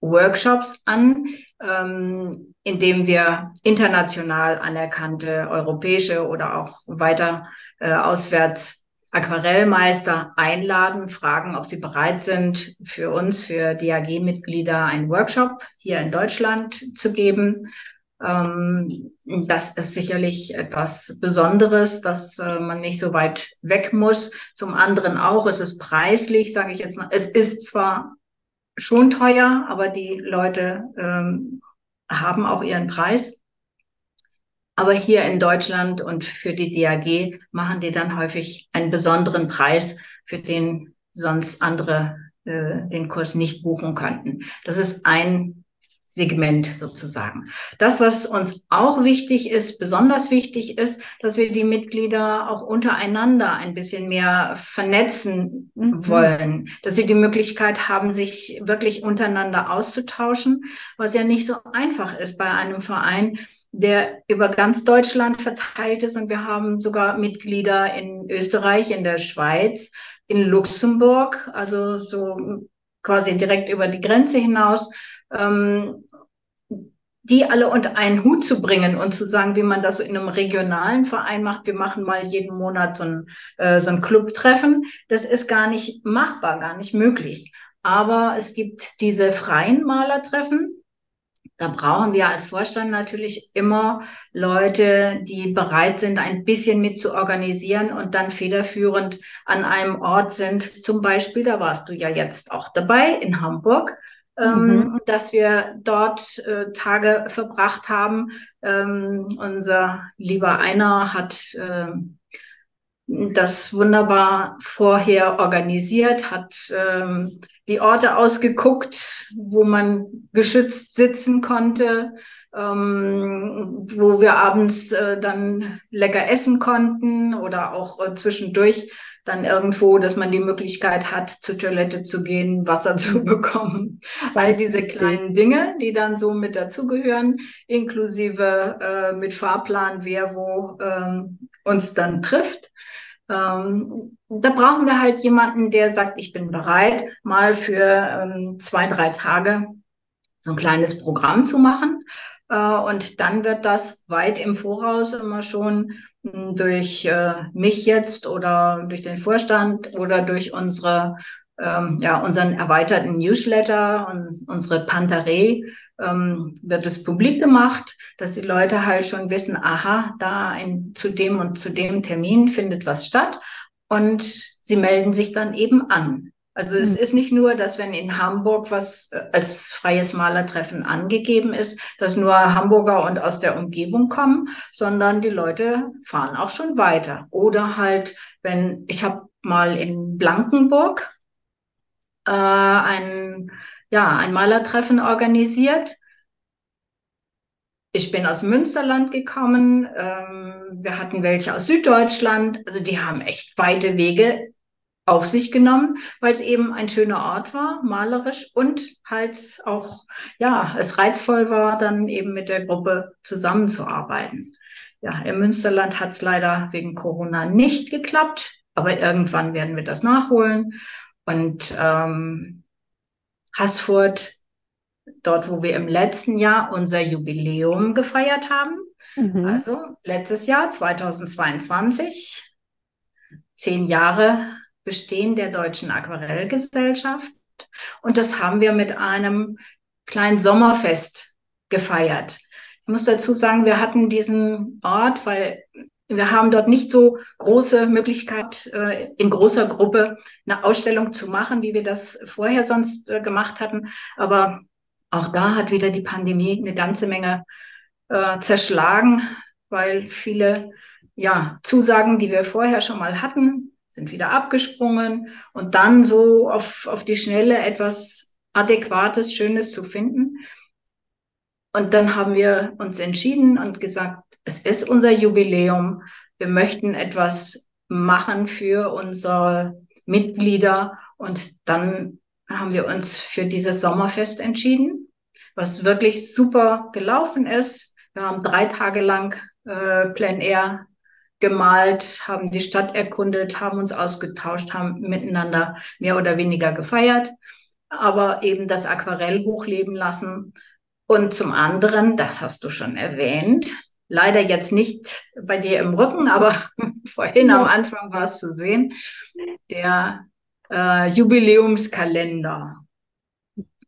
Workshops an, ähm, indem wir international anerkannte europäische oder auch weiter äh, auswärts Aquarellmeister einladen, fragen, ob sie bereit sind, für uns, für DAG-Mitglieder einen Workshop hier in Deutschland zu geben. Ähm, das ist sicherlich etwas Besonderes, dass äh, man nicht so weit weg muss. Zum anderen auch, es ist preislich, sage ich jetzt mal. Es ist zwar schon teuer, aber die Leute ähm, haben auch ihren Preis. Aber hier in Deutschland und für die DAG machen die dann häufig einen besonderen Preis, für den sonst andere äh, den Kurs nicht buchen könnten. Das ist ein Segment sozusagen. Das, was uns auch wichtig ist, besonders wichtig ist, dass wir die Mitglieder auch untereinander ein bisschen mehr vernetzen mhm. wollen, dass sie die Möglichkeit haben, sich wirklich untereinander auszutauschen, was ja nicht so einfach ist bei einem Verein, der über ganz Deutschland verteilt ist und wir haben sogar Mitglieder in Österreich, in der Schweiz, in Luxemburg, also so quasi direkt über die Grenze hinaus ähm, die alle unter einen Hut zu bringen und zu sagen, wie man das in einem regionalen Verein macht, wir machen mal jeden Monat so ein, äh, so ein Clubtreffen, das ist gar nicht machbar, gar nicht möglich. Aber es gibt diese freien Malertreffen, Da brauchen wir als Vorstand natürlich immer Leute, die bereit sind, ein bisschen mit zu organisieren und dann federführend an einem Ort sind. Zum Beispiel, da warst du ja jetzt auch dabei in Hamburg, ähm, mhm. dass wir dort äh, Tage verbracht haben. Ähm, unser lieber Einer hat äh, das wunderbar vorher organisiert, hat ähm, die Orte ausgeguckt, wo man geschützt sitzen konnte, ähm, wo wir abends äh, dann lecker essen konnten oder auch äh, zwischendurch dann irgendwo, dass man die Möglichkeit hat, zur Toilette zu gehen, Wasser zu bekommen. All diese kleinen Dinge, die dann so mit dazugehören, inklusive äh, mit Fahrplan, wer wo ähm, uns dann trifft. Ähm, da brauchen wir halt jemanden, der sagt, ich bin bereit, mal für ähm, zwei, drei Tage so ein kleines Programm zu machen. Äh, und dann wird das weit im Voraus immer schon durch äh, mich jetzt oder durch den Vorstand oder durch unsere ähm, ja unseren erweiterten Newsletter und unsere Pantarei ähm, wird es publik gemacht, dass die Leute halt schon wissen, aha, da ein, zu dem und zu dem Termin findet was statt und sie melden sich dann eben an. Also es hm. ist nicht nur, dass wenn in Hamburg was äh, als freies Malertreffen angegeben ist, dass nur Hamburger und aus der Umgebung kommen, sondern die Leute fahren auch schon weiter. Oder halt, wenn ich habe mal in Blankenburg äh, ein ja ein Malertreffen organisiert. Ich bin aus Münsterland gekommen. Ähm, wir hatten welche aus Süddeutschland. Also die haben echt weite Wege auf sich genommen, weil es eben ein schöner Ort war, malerisch und halt auch, ja, es reizvoll war, dann eben mit der Gruppe zusammenzuarbeiten. Ja, im Münsterland hat es leider wegen Corona nicht geklappt, aber irgendwann werden wir das nachholen. Und ähm, Haßfurt, dort, wo wir im letzten Jahr unser Jubiläum gefeiert haben, mhm. also letztes Jahr 2022, zehn Jahre Bestehen der Deutschen Aquarellgesellschaft. Und das haben wir mit einem kleinen Sommerfest gefeiert. Ich muss dazu sagen, wir hatten diesen Ort, weil wir haben dort nicht so große Möglichkeit, äh, in großer Gruppe eine Ausstellung zu machen, wie wir das vorher sonst äh, gemacht hatten. Aber auch da hat wieder die Pandemie eine ganze Menge äh, zerschlagen, weil viele ja, Zusagen, die wir vorher schon mal hatten, sind wieder abgesprungen und dann so auf, auf die Schnelle etwas Adäquates, Schönes zu finden. Und dann haben wir uns entschieden und gesagt, es ist unser Jubiläum. Wir möchten etwas machen für unsere Mitglieder. Und dann haben wir uns für dieses Sommerfest entschieden, was wirklich super gelaufen ist. Wir haben drei Tage lang äh, Plan Air gemalt, haben die Stadt erkundet, haben uns ausgetauscht, haben miteinander mehr oder weniger gefeiert, aber eben das Aquarell hochleben lassen. Und zum anderen, das hast du schon erwähnt, leider jetzt nicht bei dir im Rücken, aber vorhin am Anfang war es zu sehen, der äh, Jubiläumskalender.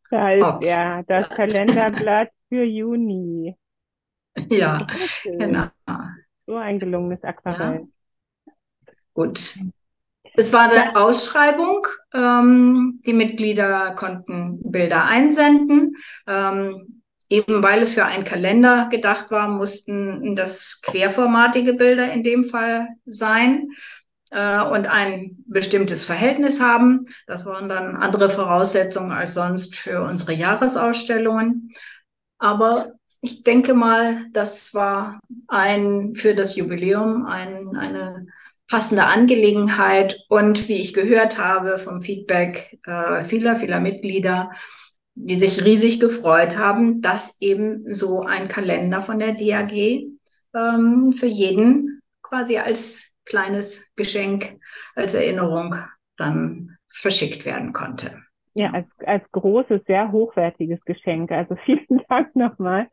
Das heißt, ja, das Kalenderblatt für Juni. Ja, genau. So ein gelungenes Aquarell. Ja. Gut. Es war eine Ausschreibung. Ähm, die Mitglieder konnten Bilder einsenden. Ähm, Eben weil es für einen Kalender gedacht war, mussten das querformatige Bilder in dem Fall sein äh, und ein bestimmtes Verhältnis haben. Das waren dann andere Voraussetzungen als sonst für unsere Jahresausstellungen. Aber ich denke mal, das war ein für das Jubiläum ein, eine passende Angelegenheit. Und wie ich gehört habe vom Feedback äh, vieler, vieler Mitglieder, die sich riesig gefreut haben, dass eben so ein Kalender von der DAG ähm, für jeden quasi als kleines Geschenk, als Erinnerung dann verschickt werden konnte. Ja, als, als großes, sehr hochwertiges Geschenk. Also vielen Dank nochmal.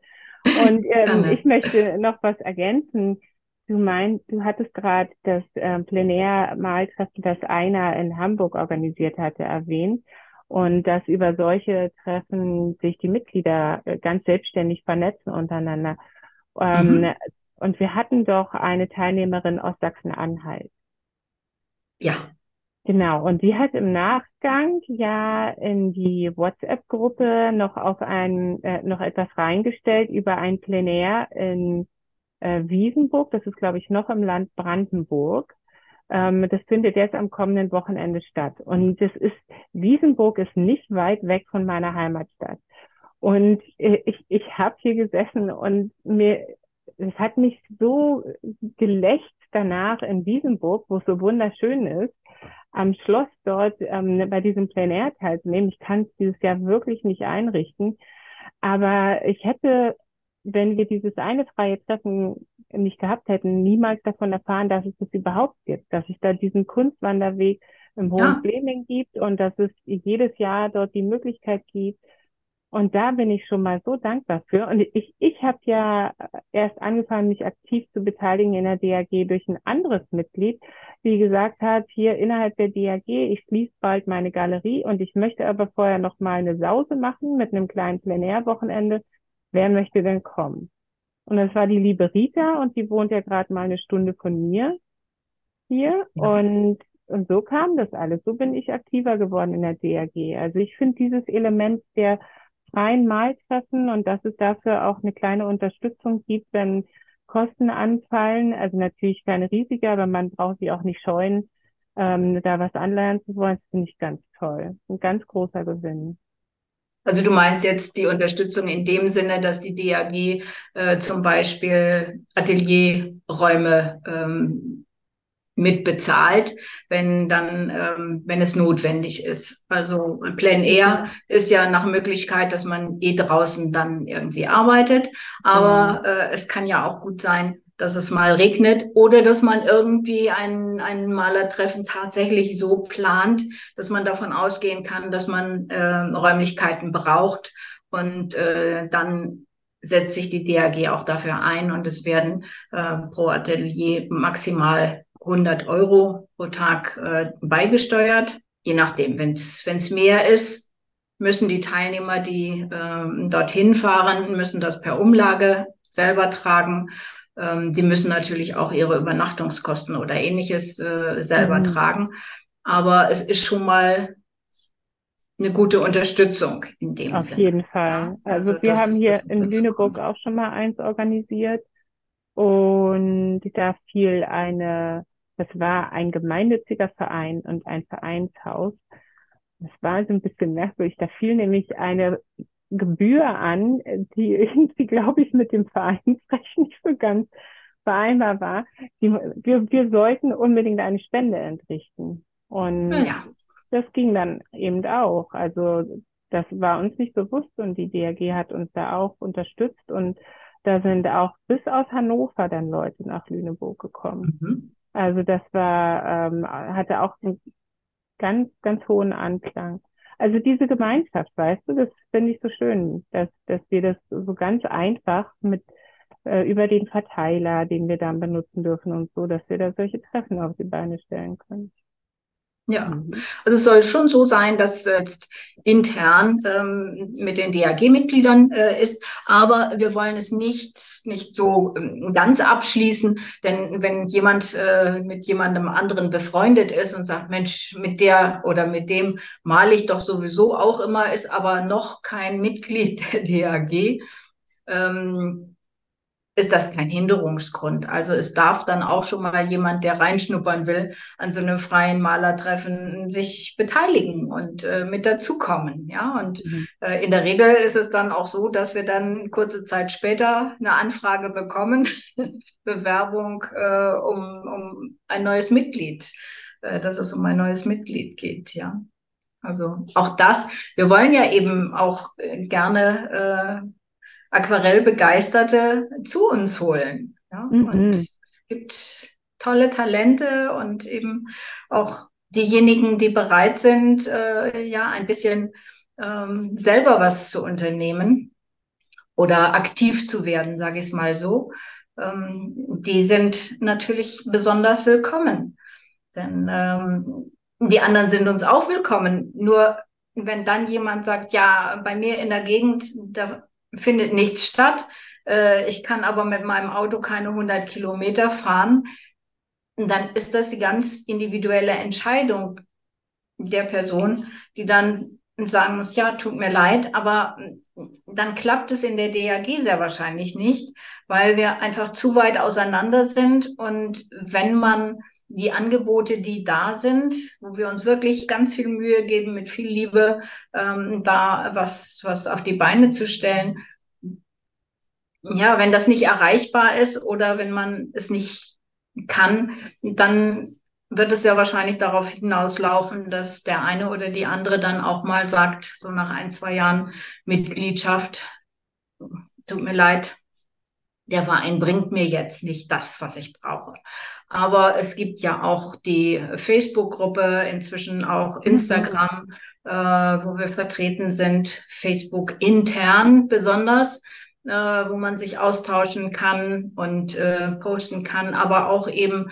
Und ähm, ich möchte noch was ergänzen. Du meinst, du hattest gerade das ähm, Plenär-Maltreffen, das einer in Hamburg organisiert hatte, erwähnt. und dass über solche Treffen sich die Mitglieder äh, ganz selbstständig vernetzen untereinander. Ähm, mhm. Und wir hatten doch eine Teilnehmerin aus Sachsen-Anhalt. Ja. Genau, und die hat im Nachgang ja in die WhatsApp-Gruppe noch auf ein, äh, noch etwas reingestellt über ein Plenär in äh, Wiesenburg, das ist glaube ich noch im Land Brandenburg. Ähm, das findet jetzt am kommenden Wochenende statt. Und das ist, Wiesenburg ist nicht weit weg von meiner Heimatstadt. Und ich, ich habe hier gesessen und mir, es hat mich so gelächt danach in Wiesenburg, wo es so wunderschön ist, am Schloss dort ähm, bei diesem Plenär teilzunehmen. Ich kann es dieses Jahr wirklich nicht einrichten. Aber ich hätte wenn wir dieses eine freie Treffen nicht gehabt hätten, niemals davon erfahren, dass es das überhaupt gibt, dass es da diesen Kunstwanderweg im Hohen ja. Fleming gibt und dass es jedes Jahr dort die Möglichkeit gibt. Und da bin ich schon mal so dankbar für. Und ich, ich habe ja erst angefangen, mich aktiv zu beteiligen in der DAG durch ein anderes Mitglied, die gesagt hat, hier innerhalb der DAG, ich schließe bald meine Galerie und ich möchte aber vorher noch mal eine Sause machen mit einem kleinen Plenärwochenende wer möchte denn kommen? Und das war die liebe Rita und die wohnt ja gerade mal eine Stunde von mir hier. Ja. Und, und so kam das alles. So bin ich aktiver geworden in der DAG. Also ich finde dieses Element der freien Maltreffen und dass es dafür auch eine kleine Unterstützung gibt, wenn Kosten anfallen, also natürlich keine riesige, aber man braucht sie auch nicht scheuen, ähm, da was anleihen zu wollen, das finde ich ganz toll. Ein ganz großer Gewinn. Also du meinst jetzt die Unterstützung in dem Sinne, dass die DAG äh, zum Beispiel Atelierräume ähm, mitbezahlt, wenn dann, ähm, wenn es notwendig ist. Also Plan Air ist ja nach Möglichkeit, dass man eh draußen dann irgendwie arbeitet, aber mhm. äh, es kann ja auch gut sein, dass es mal regnet oder dass man irgendwie ein, ein Malertreffen tatsächlich so plant, dass man davon ausgehen kann, dass man äh, Räumlichkeiten braucht und äh, dann setzt sich die DAG auch dafür ein und es werden äh, pro Atelier maximal 100 Euro pro Tag äh, beigesteuert. Je nachdem, wenn es mehr ist, müssen die Teilnehmer, die äh, dorthin fahren, müssen das per Umlage selber tragen. Ähm, die müssen natürlich auch ihre Übernachtungskosten oder ähnliches äh, selber mhm. tragen. Aber es ist schon mal eine gute Unterstützung in dem Auf Sinne. Auf jeden Fall. Ja, also, also, wir haben hier in Lüneburg auch schon mal eins organisiert und da fiel eine, das war ein gemeinnütziger Verein und ein Vereinshaus. Das war so ein bisschen merkwürdig. Da fiel nämlich eine Gebühr an, die irgendwie, glaube ich, mit dem Vereinsrecht nicht so ganz vereinbar war. Die, wir, wir sollten unbedingt eine Spende entrichten. Und ja. das ging dann eben auch. Also das war uns nicht bewusst und die DRG hat uns da auch unterstützt und da sind auch bis aus Hannover dann Leute nach Lüneburg gekommen. Mhm. Also das war, ähm, hatte auch einen ganz, ganz hohen Anklang. Also diese Gemeinschaft, weißt du, das finde ich so schön, dass, dass wir das so ganz einfach mit äh, über den Verteiler, den wir dann benutzen dürfen und so, dass wir da solche Treffen auf die Beine stellen können. Ja, mhm. also es soll schon so sein, dass jetzt intern ähm, mit den DAG-Mitgliedern äh, ist, aber wir wollen es nicht nicht so ähm, ganz abschließen, denn wenn jemand äh, mit jemandem anderen befreundet ist und sagt, Mensch, mit der oder mit dem male ich doch sowieso auch immer, ist aber noch kein Mitglied der DAG, ähm, ist das kein Hinderungsgrund. Also es darf dann auch schon mal jemand, der reinschnuppern will, an so einem freien Malertreffen sich beteiligen und äh, mit dazukommen. Ja, und mhm. äh, in der Regel ist es dann auch so, dass wir dann kurze Zeit später eine Anfrage bekommen, Bewerbung äh, um, um ein neues Mitglied, äh, dass es um ein neues Mitglied geht. Ja. Also auch das, wir wollen ja eben auch äh, gerne äh, Aquarellbegeisterte zu uns holen. Ja? Mhm. Und es gibt tolle Talente und eben auch diejenigen, die bereit sind, äh, ja, ein bisschen ähm, selber was zu unternehmen oder aktiv zu werden, sage ich es mal so. Ähm, die sind natürlich besonders willkommen. Denn ähm, die anderen sind uns auch willkommen. Nur wenn dann jemand sagt, ja, bei mir in der Gegend, da findet nichts statt, äh, ich kann aber mit meinem Auto keine 100 Kilometer fahren, dann ist das die ganz individuelle Entscheidung der Person, die dann sagen muss, ja, tut mir leid, aber dann klappt es in der DAG sehr wahrscheinlich nicht, weil wir einfach zu weit auseinander sind. Und wenn man die Angebote, die da sind, wo wir uns wirklich ganz viel Mühe geben, mit viel Liebe ähm, da was, was auf die Beine zu stellen, ja, wenn das nicht erreichbar ist oder wenn man es nicht kann, dann wird es ja wahrscheinlich darauf hinauslaufen, dass der eine oder die andere dann auch mal sagt, so nach ein, zwei Jahren Mitgliedschaft, tut mir leid, der Verein bringt mir jetzt nicht das, was ich brauche. Aber es gibt ja auch die Facebook-Gruppe, inzwischen auch mhm. Instagram, äh, wo wir vertreten sind, Facebook intern besonders äh, wo man sich austauschen kann und äh, posten kann, aber auch eben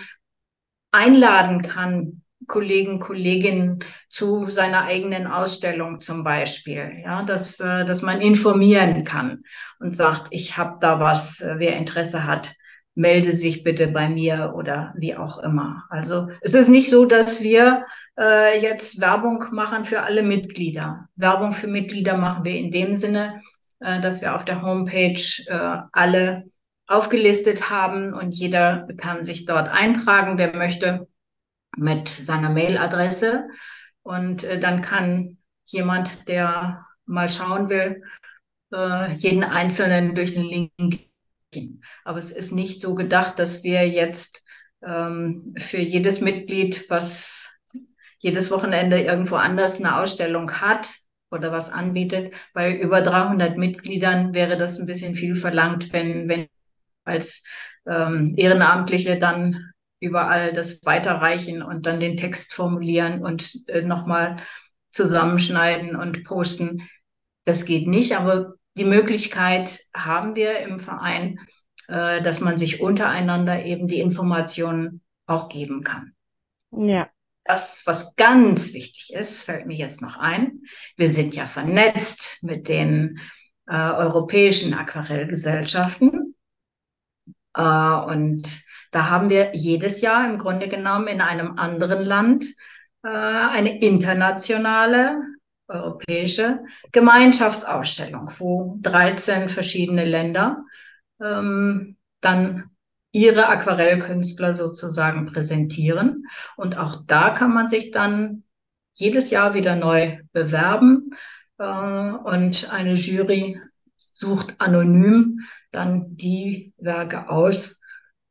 einladen kann, Kollegen, Kolleginnen zu seiner eigenen Ausstellung zum Beispiel, ja, dass, äh, dass man informieren kann und sagt, ich habe da was, äh, wer Interesse hat, melde sich bitte bei mir oder wie auch immer. Also es ist nicht so, dass wir äh, jetzt Werbung machen für alle Mitglieder. Werbung für Mitglieder machen wir in dem Sinne, äh, dass wir auf der Homepage äh, alle aufgelistet haben und jeder kann sich dort eintragen, wer möchte, mit seiner Mailadresse. Und äh, dann kann jemand, der mal schauen will, äh, jeden Einzelnen durch den Link. Aber es ist nicht so gedacht, dass wir jetzt ähm, für jedes Mitglied, was jedes Wochenende irgendwo anders eine Ausstellung hat, oder was anbietet. Bei über 300 Mitgliedern wäre das ein bisschen viel verlangt, wenn, wenn als ähm, Ehrenamtliche dann überall das weiterreichen und dann den Text formulieren und äh, nochmal zusammenschneiden und posten. Das geht nicht, aber die Möglichkeit haben wir im Verein, äh, dass man sich untereinander eben die Informationen auch geben kann. Ja das, was ganz wichtig ist, fällt mir jetzt noch ein. Wir sind ja vernetzt mit den äh, europäischen Aquarellgesellschaften. Äh, und da haben wir jedes Jahr im Grunde genommen in einem anderen Land äh, eine internationale europäische Gemeinschaftsausstellung, wo 13 verschiedene Länder ähm, dann ihre Aquarellkünstler sozusagen präsentieren. Und auch da kann man sich dann jedes Jahr wieder neu bewerben. Äh, und eine Jury sucht anonym dann die Werke aus.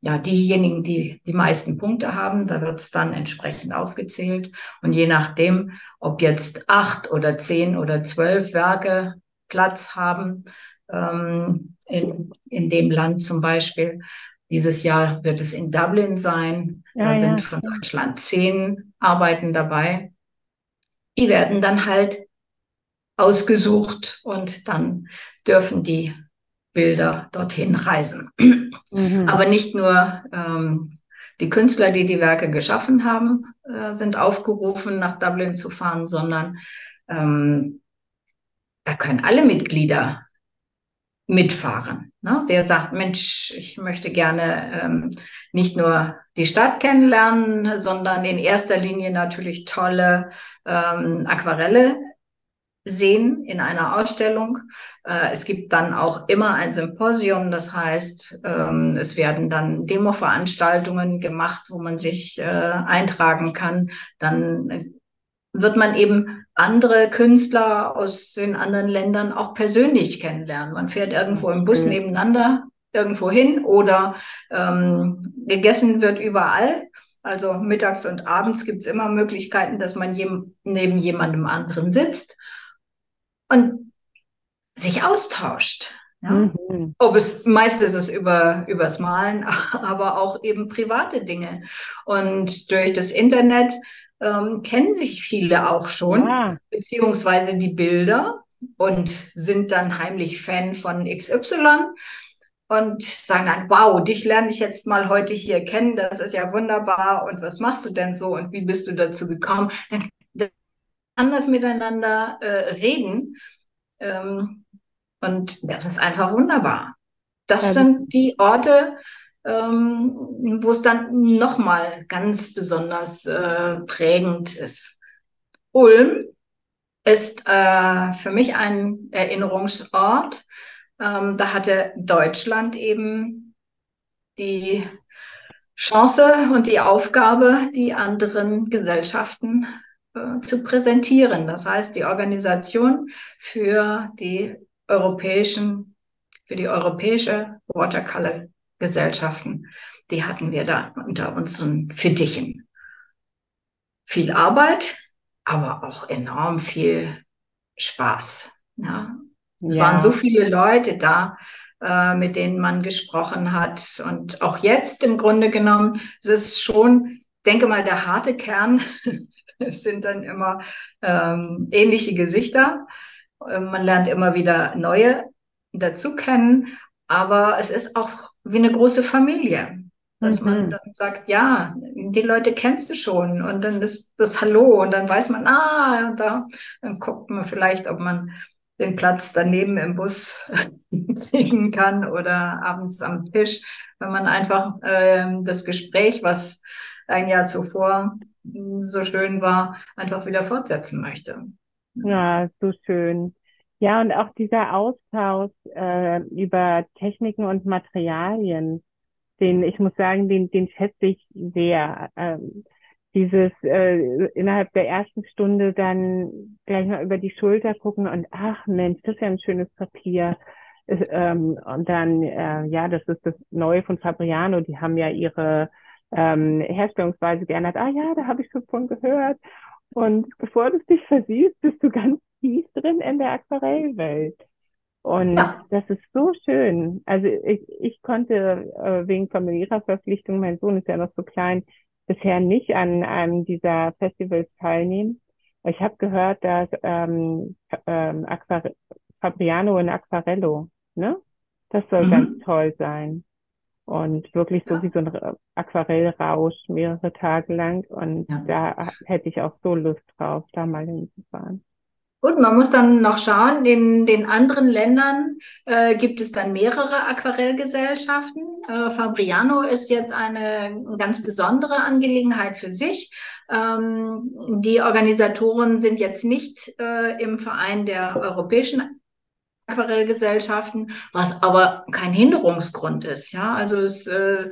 Ja, diejenigen, die die meisten Punkte haben, da wird es dann entsprechend aufgezählt. Und je nachdem, ob jetzt acht oder zehn oder zwölf Werke Platz haben, ähm, in, in dem Land zum Beispiel, dieses Jahr wird es in Dublin sein. Ja, da sind von Deutschland zehn Arbeiten dabei. Die werden dann halt ausgesucht und dann dürfen die Bilder dorthin reisen. Mhm. Aber nicht nur ähm, die Künstler, die die Werke geschaffen haben, äh, sind aufgerufen, nach Dublin zu fahren, sondern ähm, da können alle Mitglieder mitfahren. Ne? Wer sagt, Mensch, ich möchte gerne ähm, nicht nur die Stadt kennenlernen, sondern in erster Linie natürlich tolle ähm, Aquarelle sehen in einer Ausstellung. Äh, es gibt dann auch immer ein Symposium, das heißt, ähm, es werden dann Demo-Veranstaltungen gemacht, wo man sich äh, eintragen kann. Dann wird man eben andere Künstler aus den anderen Ländern auch persönlich kennenlernen. Man fährt irgendwo im Bus mhm. nebeneinander irgendwo hin oder ähm, gegessen wird überall. Also mittags und abends gibt es immer Möglichkeiten, dass man jem, neben jemandem anderen sitzt und sich austauscht. Ja? Mhm. Ob es meist ist es über übers Malen, aber auch eben private Dinge. Und durch das Internet ähm, kennen sich viele auch schon, ja. beziehungsweise die Bilder und sind dann heimlich Fan von XY und sagen dann, wow, dich lerne ich jetzt mal heute hier kennen, das ist ja wunderbar und was machst du denn so und wie bist du dazu gekommen? Dann, anders miteinander äh, reden. Ähm, und das ist einfach wunderbar. Das ja, sind die Orte, ähm, wo es dann nochmal ganz besonders äh, prägend ist. Ulm ist äh, für mich ein Erinnerungsort. Ähm, da hatte Deutschland eben die Chance und die Aufgabe, die anderen Gesellschaften äh, zu präsentieren. Das heißt, die Organisation für die europäischen, für die europäische Watercolor Gesellschaften, die hatten wir da unter unseren Fittichen. Viel Arbeit, aber auch enorm viel Spaß. Ja. Es ja. waren so viele Leute da, äh, mit denen man gesprochen hat. Und auch jetzt im Grunde genommen, es ist schon, denke mal, der harte Kern. Es sind dann immer ähm, ähnliche Gesichter. Äh, man lernt immer wieder neue dazu kennen. Aber es ist auch wie eine große Familie. Dass mhm. man dann sagt, ja, die Leute kennst du schon und dann ist das Hallo und dann weiß man, ah, da, dann guckt man vielleicht, ob man den Platz daneben im Bus kriegen kann oder abends am Tisch, wenn man einfach äh, das Gespräch, was ein Jahr zuvor so schön war, einfach wieder fortsetzen möchte. Ja, so schön. Ja, und auch dieser Austausch äh, über Techniken und Materialien, den, ich muss sagen, den, den schätze ich sehr. Ähm, dieses äh, innerhalb der ersten Stunde dann gleich mal über die Schulter gucken und ach Mensch, das ist ja ein schönes Papier. Ist, ähm, und dann, äh, ja, das ist das Neue von Fabriano, die haben ja ihre ähm, Herstellungsweise geändert. Ah ja, da habe ich schon von gehört. Und bevor du dich versiehst, bist du ganz tief drin in der Aquarellwelt. Und ja. das ist so schön. Also ich, ich konnte äh, wegen familiärer Verpflichtung, mein Sohn ist ja noch so klein, bisher nicht an einem dieser Festivals teilnehmen. Ich habe gehört, dass ähm, ähm, Fabriano in Aquarello, ne? Das soll mhm. ganz toll sein. Und wirklich so ja. wie so ein Aquarellrausch mehrere Tage lang. Und ja. da hätte ich auch so Lust drauf, da mal hinzufahren. Gut, man muss dann noch schauen, in den anderen Ländern äh, gibt es dann mehrere Aquarellgesellschaften. Äh, Fabriano ist jetzt eine ganz besondere Angelegenheit für sich. Ähm, die Organisatoren sind jetzt nicht äh, im Verein der europäischen Aquarellgesellschaften, was aber kein Hinderungsgrund ist. Ja, also es, äh,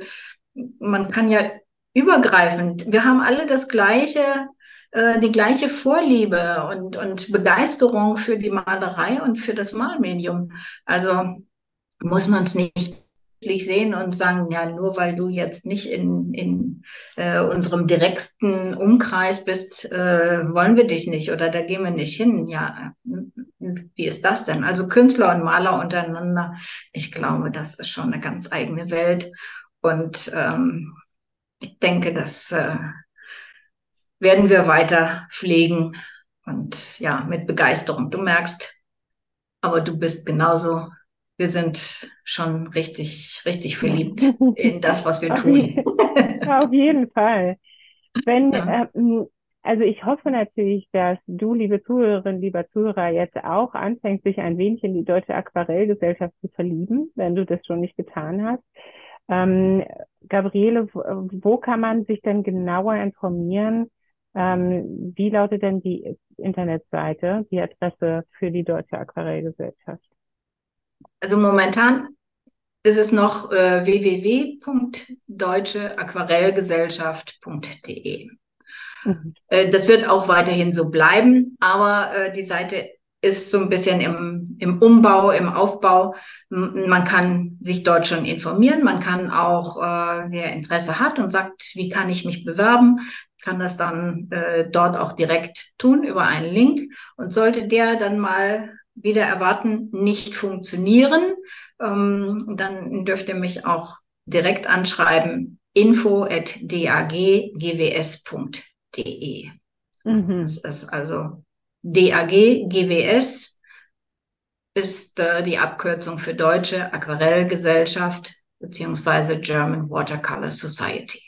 man kann ja übergreifend, wir haben alle das gleiche äh, die gleiche Vorliebe und, und Begeisterung für die Malerei und für das Malmedium. Also muss man es nicht sehen und sagen, ja, nur weil du jetzt nicht in, in äh, unserem direkten Umkreis bist, äh, wollen wir dich nicht oder da gehen wir nicht hin. Ja, wie ist das denn? Also Künstler und Maler untereinander, ich glaube, das ist schon eine ganz eigene Welt. Und ähm, ich denke, dass äh, werden wir weiter pflegen und ja, mit Begeisterung. Du merkst, aber du bist genauso. Wir sind schon richtig, richtig verliebt in das, was wir tun. Auf jeden Fall. Wenn, ja. ähm, also ich hoffe natürlich, dass du, liebe Zuhörerin, lieber Zuhörer, jetzt auch anfängst, sich ein wenig in die Deutsche Aquarellgesellschaft zu verlieben, wenn du das schon nicht getan hast. Ähm, Gabriele, wo kann man sich denn genauer informieren? Ähm, wie lautet denn die Internetseite, die Adresse für die Deutsche Aquarellgesellschaft? Also momentan ist es noch äh, www.deutscheaquarellgesellschaft.de. Mhm. Äh, das wird auch weiterhin so bleiben, aber äh, die Seite ist so ein bisschen im, im Umbau, im Aufbau. Man kann sich dort schon informieren. Man kann auch, äh, wer Interesse hat und sagt, wie kann ich mich bewerben, kann das dann äh, dort auch direkt tun über einen Link. Und sollte der dann mal wieder erwarten, nicht funktionieren, ähm, dann dürft ihr mich auch direkt anschreiben, info at daggws.de. Mhm. Das ist also DAG GWS ist äh, die Abkürzung für Deutsche Aquarellgesellschaft beziehungsweise German Watercolor Society.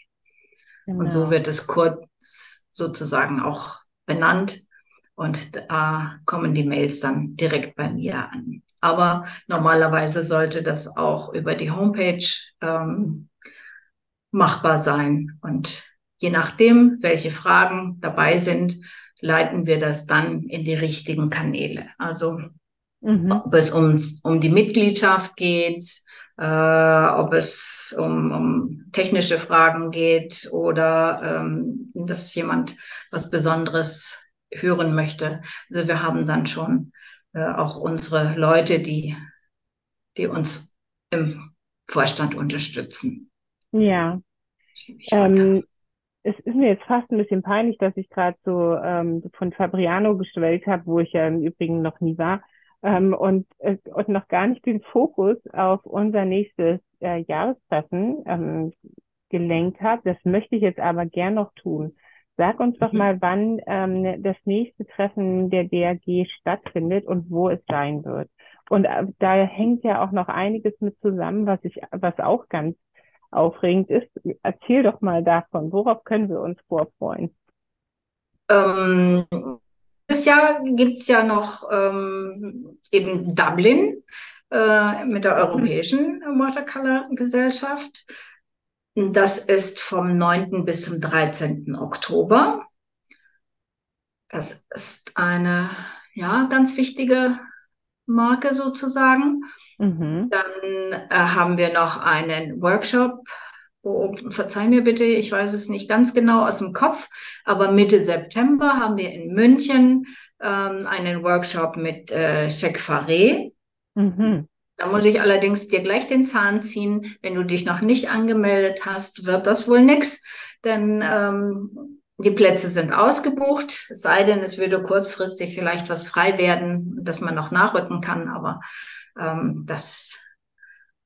Genau. Und so genau. wird es kurz sozusagen auch benannt. Und da kommen die Mails dann direkt bei mir an. Aber normalerweise sollte das auch über die Homepage ähm, machbar sein. Und je nachdem, welche Fragen dabei sind, leiten wir das dann in die richtigen Kanäle. Also mhm. ob es um, um die Mitgliedschaft geht, äh, ob es um, um technische Fragen geht oder ähm, dass jemand was Besonderes hören möchte. Also wir haben dann schon äh, auch unsere Leute, die, die uns im Vorstand unterstützen. Ja. Ähm, es ist mir jetzt fast ein bisschen peinlich, dass ich gerade so ähm, von Fabriano geschwellt habe, wo ich ja im Übrigen noch nie war ähm, und, äh, und noch gar nicht den Fokus auf unser nächstes äh, Jahrestreffen ähm, gelenkt habe. Das möchte ich jetzt aber gern noch tun. Sag uns doch mhm. mal, wann ähm, das nächste Treffen der DRG stattfindet und wo es sein wird. Und äh, da hängt ja auch noch einiges mit zusammen, was ich, was auch ganz aufregend ist. Erzähl doch mal davon. Worauf können wir uns vorfreuen? Ähm, dieses Jahr gibt es ja noch ähm, eben Dublin äh, mit der Europäischen Watercolor-Gesellschaft. Das ist vom 9. bis zum 13. Oktober. Das ist eine ja, ganz wichtige Marke sozusagen. Mhm. Dann äh, haben wir noch einen Workshop. Oh, verzeih mir bitte, ich weiß es nicht ganz genau aus dem Kopf, aber Mitte September haben wir in München ähm, einen Workshop mit äh, Cheikh Faré. Mhm. Da muss ich allerdings dir gleich den Zahn ziehen. Wenn du dich noch nicht angemeldet hast, wird das wohl nix, denn ähm, die Plätze sind ausgebucht, es sei denn, es würde kurzfristig vielleicht was frei werden, dass man noch nachrücken kann, aber ähm, das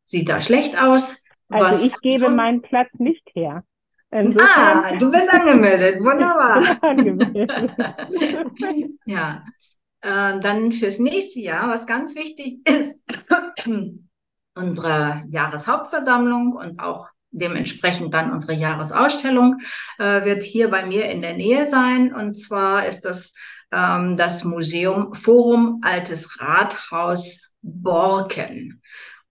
sieht da schlecht aus. Also was ich gebe meinen Platz nicht her. Insofern ah, du bist angemeldet, wunderbar. angemeldet. ja, äh, dann fürs nächste Jahr, was ganz wichtig ist, unsere Jahreshauptversammlung und auch dementsprechend dann unsere Jahresausstellung äh, wird hier bei mir in der Nähe sein. Und zwar ist das ähm, das Museum Forum Altes Rathaus Borken.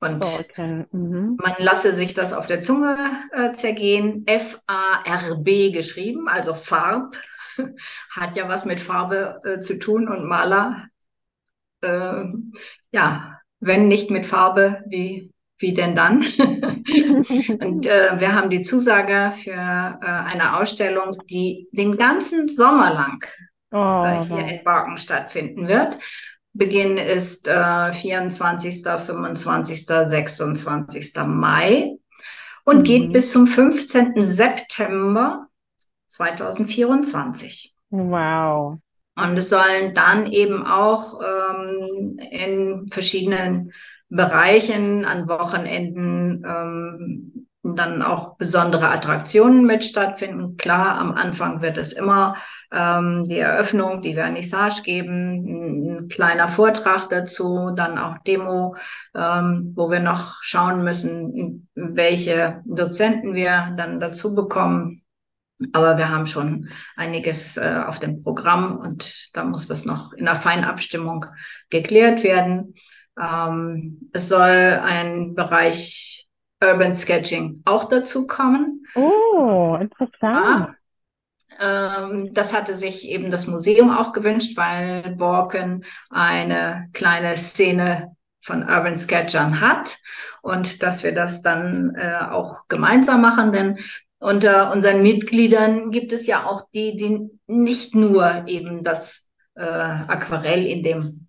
Und Borken. Mhm. man lasse sich das auf der Zunge äh, zergehen. F-A-R-B geschrieben, also Farb. Hat ja was mit Farbe äh, zu tun und Maler. Äh, ja, wenn nicht mit Farbe, wie wie denn dann? und äh, wir haben die Zusage für äh, eine Ausstellung, die den ganzen Sommer lang oh, äh, hier in Borken stattfinden wird. Beginn ist äh, 24., 25., 26. Mai und mhm. geht bis zum 15. September 2024. Wow. Und es sollen dann eben auch ähm, in verschiedenen Bereichen an Wochenenden ähm, dann auch besondere Attraktionen mit stattfinden. Klar, am Anfang wird es immer ähm, die Eröffnung, die Vernissage geben, ein kleiner Vortrag dazu, dann auch Demo, ähm, wo wir noch schauen müssen, welche Dozenten wir dann dazu bekommen. Aber wir haben schon einiges äh, auf dem Programm und da muss das noch in der Feinabstimmung geklärt werden. Ähm, es soll ein Bereich Urban Sketching auch dazu kommen. Oh, interessant. Ja, ähm, das hatte sich eben das Museum auch gewünscht, weil Borken eine kleine Szene von Urban Sketchern hat und dass wir das dann äh, auch gemeinsam machen, denn unter unseren Mitgliedern gibt es ja auch die, die nicht nur eben das äh, Aquarell in dem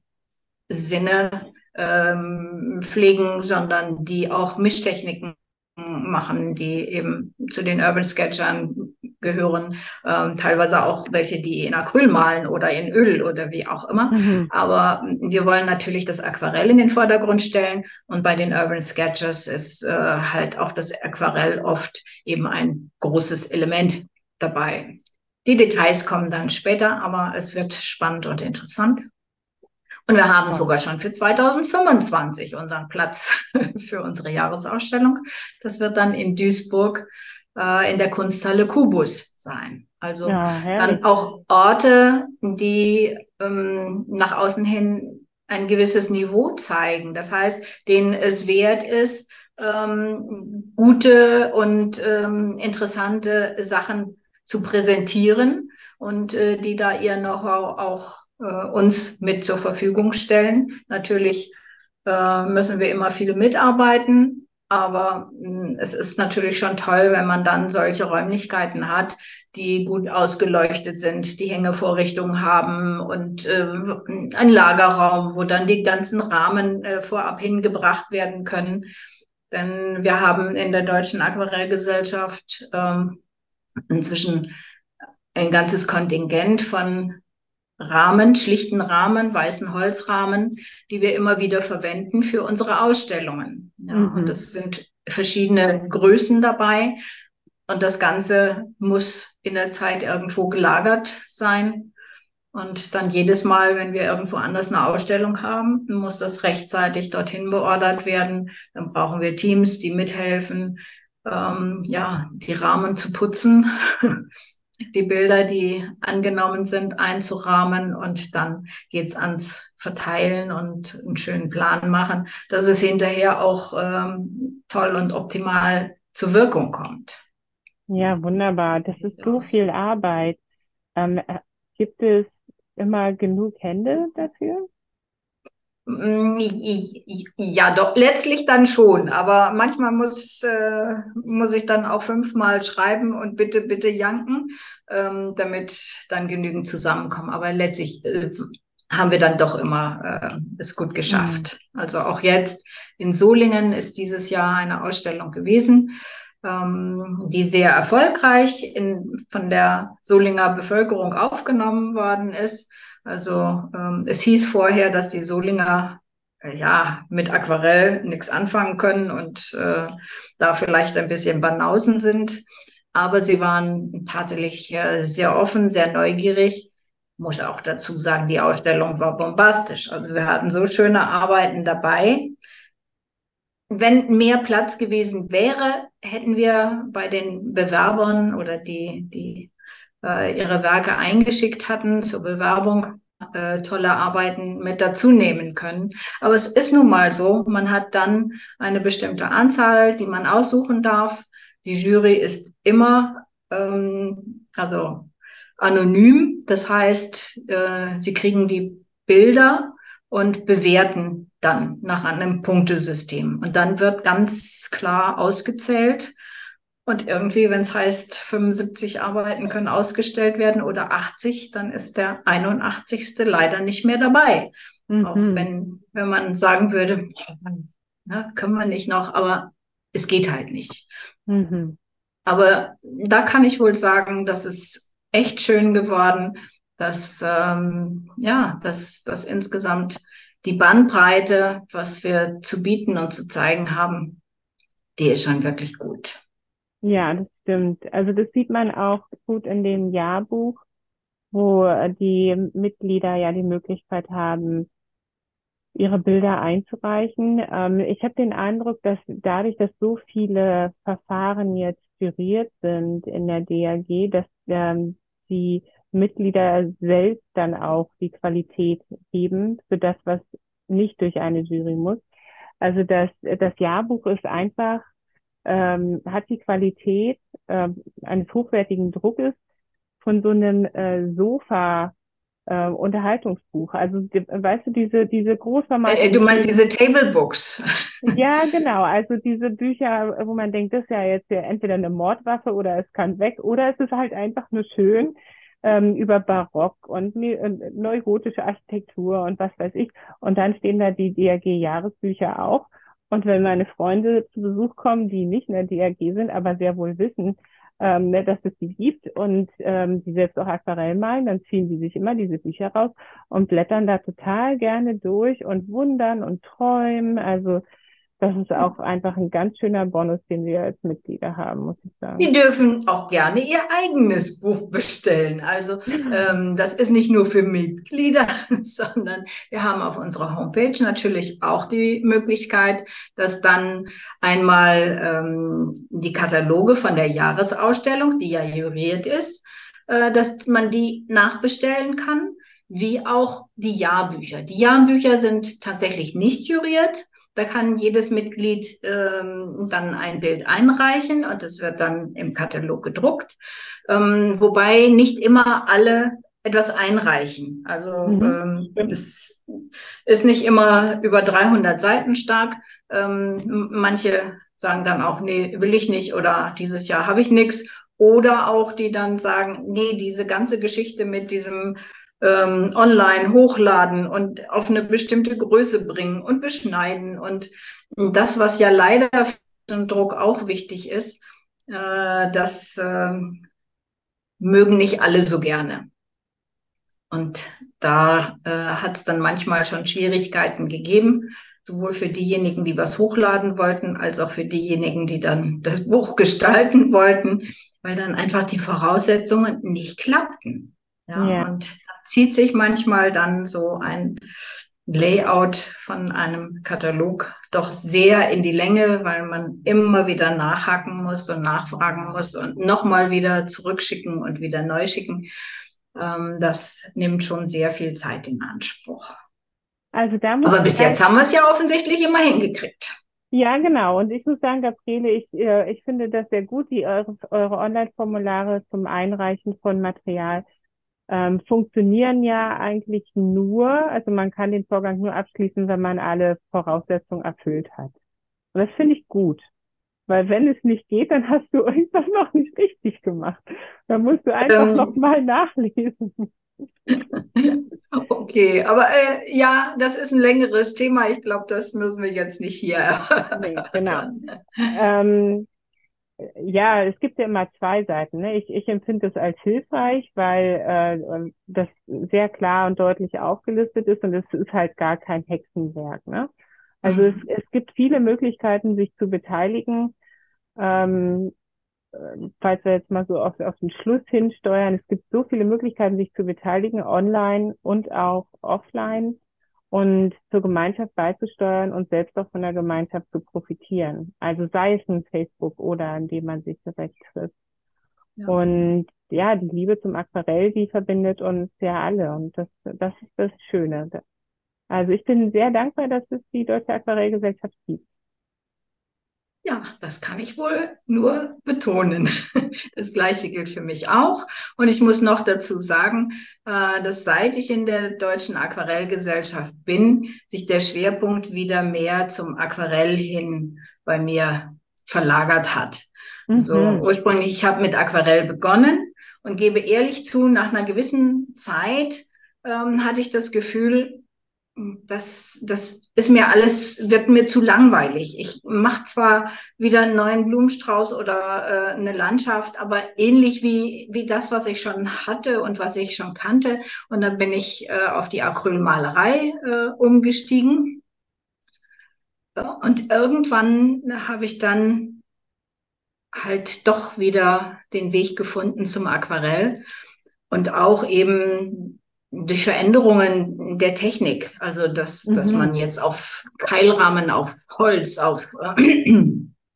Sinne ähm, pflegen, sondern die auch Mischtechniken machen, die eben zu den Urban Sketchern gehören, ähm, teilweise auch welche, die in Acryl malen oder in Öl oder wie auch immer. Mhm. Aber wir wollen natürlich das Aquarell in den Vordergrund stellen und bei den Urban Sketchers ist äh, halt auch das Aquarell oft eben ein großes Element dabei. Die Details kommen dann später, aber es wird spannend und interessant. Und wir haben sogar schon für 2025 unseren Platz für unsere Jahresausstellung. Das wird dann in Duisburg äh, in der Kunsthalle Kubus sein. Also ja, dann auch Orte, die ähm, nach außen hin ein gewisses Niveau zeigen. Das heißt, denen es wert ist, ähm, gute und ähm, interessante Sachen zu präsentieren und äh, die da ihr Know-how auch äh, uns mit zur Verfügung stellen. Natürlich äh, müssen wir immer viel mitarbeiten, aber hm, es ist natürlich schon toll, wenn man dann solche Räumlichkeiten hat, die gut ausgeleuchtet sind, die Hängevorrichtungen haben und äh, ein Lagerraum, wo dann die ganzen Rahmen äh, vorab hingebracht werden können. Denn wir haben in der Deutschen Aquarellgesellschaft ähm, inzwischen ein ganzes Kontingent von Rahmen, schlichten Rahmen, weißen Holzrahmen, die wir immer wieder verwenden für unsere Ausstellungen. Ja, mhm. Und es sind verschiedene Größen dabei. Und das Ganze muss in der Zeit irgendwo gelagert sein. Und dann jedes Mal, wenn wir irgendwo anders eine Ausstellung haben, muss das rechtzeitig dorthin beordert werden. Dann brauchen wir Teams, die mithelfen, ähm, ja, die Rahmen zu putzen die Bilder, die angenommen sind, einzurahmen und dann geht's ans Verteilen und einen schönen Plan machen, dass es hinterher auch ähm, toll und optimal zur Wirkung kommt. Ja, wunderbar. Das ist so viel Arbeit. Ähm, äh, gibt es immer genug Hände dafür? Mm, ja, doch, letztlich dann schon. Aber manchmal muss, äh, muss ich dann auch fünfmal schreiben und bitte, bitte janken, ähm, damit dann genügend zusammenkommen. Aber letztlich äh, haben wir dann doch immer äh, es gut geschafft. Mhm. Also auch jetzt in Solingen ist dieses Jahr eine Ausstellung gewesen, ähm, die sehr erfolgreich in, von der Solinger Bevölkerung aufgenommen worden ist. Also ähm, es hieß vorher, dass die Solinger äh, ja mit Aquarell nichts anfangen können und äh, da vielleicht ein bisschen Banausen sind. Aber sie waren tatsächlich äh, sehr offen, sehr neugierig. Muss auch dazu sagen, die Ausstellung war bombastisch. Also wir hatten so schöne Arbeiten dabei. Wenn mehr Platz gewesen wäre, hätten wir bei den Bewerbern oder die, die äh, ihre Werke eingeschickt hatten zur Bewerbung, äh, tolle Arbeiten mit dazu nehmen können. Aber es ist nun mal so, man hat dann eine bestimmte Anzahl, die man aussuchen darf. Die Jury ist immer ähm, also anonym. Das heißt, äh, sie kriegen die Bilder und bewerten dann nach einem Punktesystem. Und dann wird ganz klar ausgezählt, und irgendwie, wenn es heißt, 75 Arbeiten können ausgestellt werden oder 80, dann ist der 81. leider nicht mehr dabei. Mhm. Auch wenn, wenn man sagen würde, na, können wir nicht noch, aber es geht halt nicht. Mhm. Aber da kann ich wohl sagen, das ist echt schön geworden, dass, ähm, ja, dass, dass insgesamt die Bandbreite, was wir zu bieten und zu zeigen haben, die ist schon wirklich gut. Ja, das stimmt. Also das sieht man auch gut in dem Jahrbuch, wo die Mitglieder ja die Möglichkeit haben, ihre Bilder einzureichen. Ähm, ich habe den Eindruck, dass dadurch, dass so viele Verfahren jetzt juriert sind in der DAG, dass ähm, die Mitglieder selbst dann auch die Qualität geben für das, was nicht durch eine Jury muss. Also das, das Jahrbuch ist einfach ähm, hat die Qualität äh, eines hochwertigen Druckes von so einem äh, Sofa äh, Unterhaltungsbuch. Also weißt du, diese, diese Großformat. Äh, du meinst diese Table Books? ja, genau. Also diese Bücher, wo man denkt, das ist ja jetzt ja entweder eine Mordwaffe oder es kann weg oder es ist halt einfach nur schön ähm, über Barock und ne, neugotische Architektur und was weiß ich. Und dann stehen da die DRG-Jahresbücher auch. Und wenn meine Freunde zu Besuch kommen, die nicht in der DRG sind, aber sehr wohl wissen, ähm, ne, dass es sie gibt und ähm, die selbst auch Aquarell malen, dann ziehen sie sich immer diese Bücher raus und blättern da total gerne durch und wundern und träumen. Also das ist auch einfach ein ganz schöner Bonus, den wir als Mitglieder haben, muss ich sagen. Die dürfen auch gerne ihr eigenes Buch bestellen. Also ähm, das ist nicht nur für Mitglieder, sondern wir haben auf unserer Homepage natürlich auch die Möglichkeit, dass dann einmal ähm, die Kataloge von der Jahresausstellung, die ja juriert ist, äh, dass man die nachbestellen kann wie auch die Jahrbücher. Die Jahrbücher sind tatsächlich nicht juriert, da kann jedes Mitglied ähm, dann ein Bild einreichen und es wird dann im Katalog gedruckt. Ähm, wobei nicht immer alle etwas einreichen. Also mhm. ähm, es ist nicht immer über 300 Seiten stark. Ähm, manche sagen dann auch, nee, will ich nicht oder dieses Jahr habe ich nichts. Oder auch die dann sagen, nee, diese ganze Geschichte mit diesem ähm, online hochladen und auf eine bestimmte Größe bringen und beschneiden. Und das, was ja leider für den Druck auch wichtig ist, äh, das äh, mögen nicht alle so gerne. Und da äh, hat es dann manchmal schon Schwierigkeiten gegeben, sowohl für diejenigen, die was hochladen wollten, als auch für diejenigen, die dann das Buch gestalten wollten, weil dann einfach die Voraussetzungen nicht klappten. Ja, ja. und zieht sich manchmal dann so ein Layout von einem Katalog doch sehr in die Länge, weil man immer wieder nachhaken muss und nachfragen muss und nochmal wieder zurückschicken und wieder neu schicken. Ähm, das nimmt schon sehr viel Zeit in Anspruch. Also da muss Aber bis jetzt haben wir es ja offensichtlich immer hingekriegt. Ja, genau. Und ich muss sagen, Gabriele, ich, äh, ich finde das sehr gut, die eure, eure Online-Formulare zum Einreichen von Material ähm, funktionieren ja eigentlich nur, also man kann den Vorgang nur abschließen, wenn man alle Voraussetzungen erfüllt hat. Und das finde ich gut. Weil wenn es nicht geht, dann hast du irgendwas noch nicht richtig gemacht. Dann musst du einfach ähm, nochmal nachlesen. Okay, aber äh, ja, das ist ein längeres Thema. Ich glaube, das müssen wir jetzt nicht hier. Nee, genau. Ähm, ja, es gibt ja immer zwei Seiten. Ne? Ich, ich empfinde es als hilfreich, weil äh, das sehr klar und deutlich aufgelistet ist und es ist halt gar kein Hexenwerk. Ne? Also mhm. es, es gibt viele Möglichkeiten, sich zu beteiligen. Ähm, äh, falls wir jetzt mal so auf, auf den Schluss hinsteuern, es gibt so viele Möglichkeiten, sich zu beteiligen, online und auch offline und zur Gemeinschaft beizusteuern und selbst auch von der Gemeinschaft zu profitieren. Also sei es ein Facebook oder indem man sich direkt trifft. Ja. Und ja, die Liebe zum Aquarell, die verbindet uns ja alle und das, das ist das Schöne. Also ich bin sehr dankbar, dass es die Deutsche Aquarellgesellschaft gibt. Ja, das kann ich wohl nur betonen. Das Gleiche gilt für mich auch. Und ich muss noch dazu sagen, äh, dass seit ich in der Deutschen Aquarellgesellschaft bin, sich der Schwerpunkt wieder mehr zum Aquarell hin bei mir verlagert hat. Mhm. So ursprünglich, ich habe mit Aquarell begonnen und gebe ehrlich zu, nach einer gewissen Zeit ähm, hatte ich das Gefühl, das, das ist mir alles, wird mir zu langweilig. Ich mache zwar wieder einen neuen Blumenstrauß oder äh, eine Landschaft, aber ähnlich wie, wie das, was ich schon hatte und was ich schon kannte. Und dann bin ich äh, auf die Acrylmalerei äh, umgestiegen. Und irgendwann habe ich dann halt doch wieder den Weg gefunden zum Aquarell und auch eben durch Veränderungen der Technik, also dass, mhm. dass man jetzt auf Keilrahmen, auf Holz, auf äh,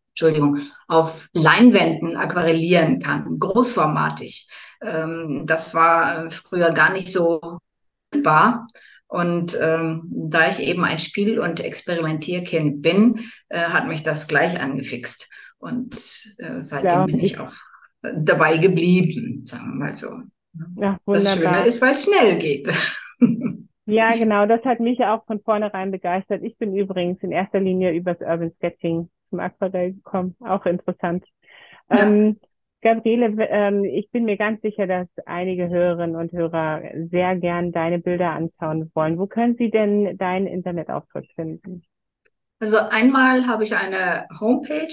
Entschuldigung, auf Leinwänden aquarellieren kann, großformatig. Ähm, das war früher gar nicht so bar. Und ähm, da ich eben ein Spiel- und Experimentierkind bin, äh, hat mich das gleich angefixt. Und äh, seitdem ja. bin ich auch dabei geblieben, sagen wir mal so. Ja, das Schöne ist, weil es schnell geht. Ja, genau, das hat mich auch von vornherein begeistert. Ich bin übrigens in erster Linie übers Urban Sketching zum Aquarell gekommen. Auch interessant. Ja. Ähm, Gabriele, ähm, ich bin mir ganz sicher, dass einige Hörerinnen und Hörer sehr gern deine Bilder anschauen wollen. Wo können sie denn deinen Internetauftritt finden? Also einmal habe ich eine Homepage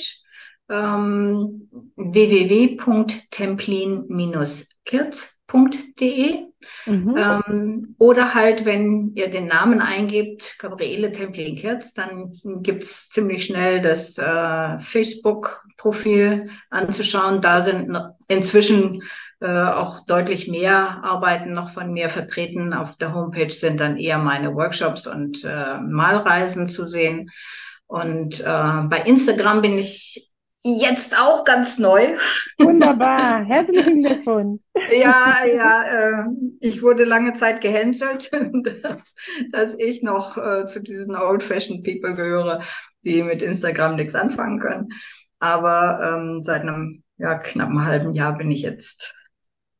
ähm, www.templin-kirz www.gabrieletemplin.de mhm. ähm, oder halt, wenn ihr den Namen eingebt, Gabriele Templin-Kerz, dann gibt's ziemlich schnell das äh, Facebook-Profil anzuschauen. Da sind inzwischen äh, auch deutlich mehr Arbeiten noch von mir vertreten. Auf der Homepage sind dann eher meine Workshops und äh, Malreisen zu sehen. Und äh, bei Instagram bin ich Jetzt auch ganz neu. Wunderbar, herzlichen Glückwunsch. ja, ja, äh, ich wurde lange Zeit gehänselt, dass, dass ich noch äh, zu diesen old-fashioned people gehöre, die mit Instagram nichts anfangen können. Aber ähm, seit einem ja, knappen halben Jahr bin ich jetzt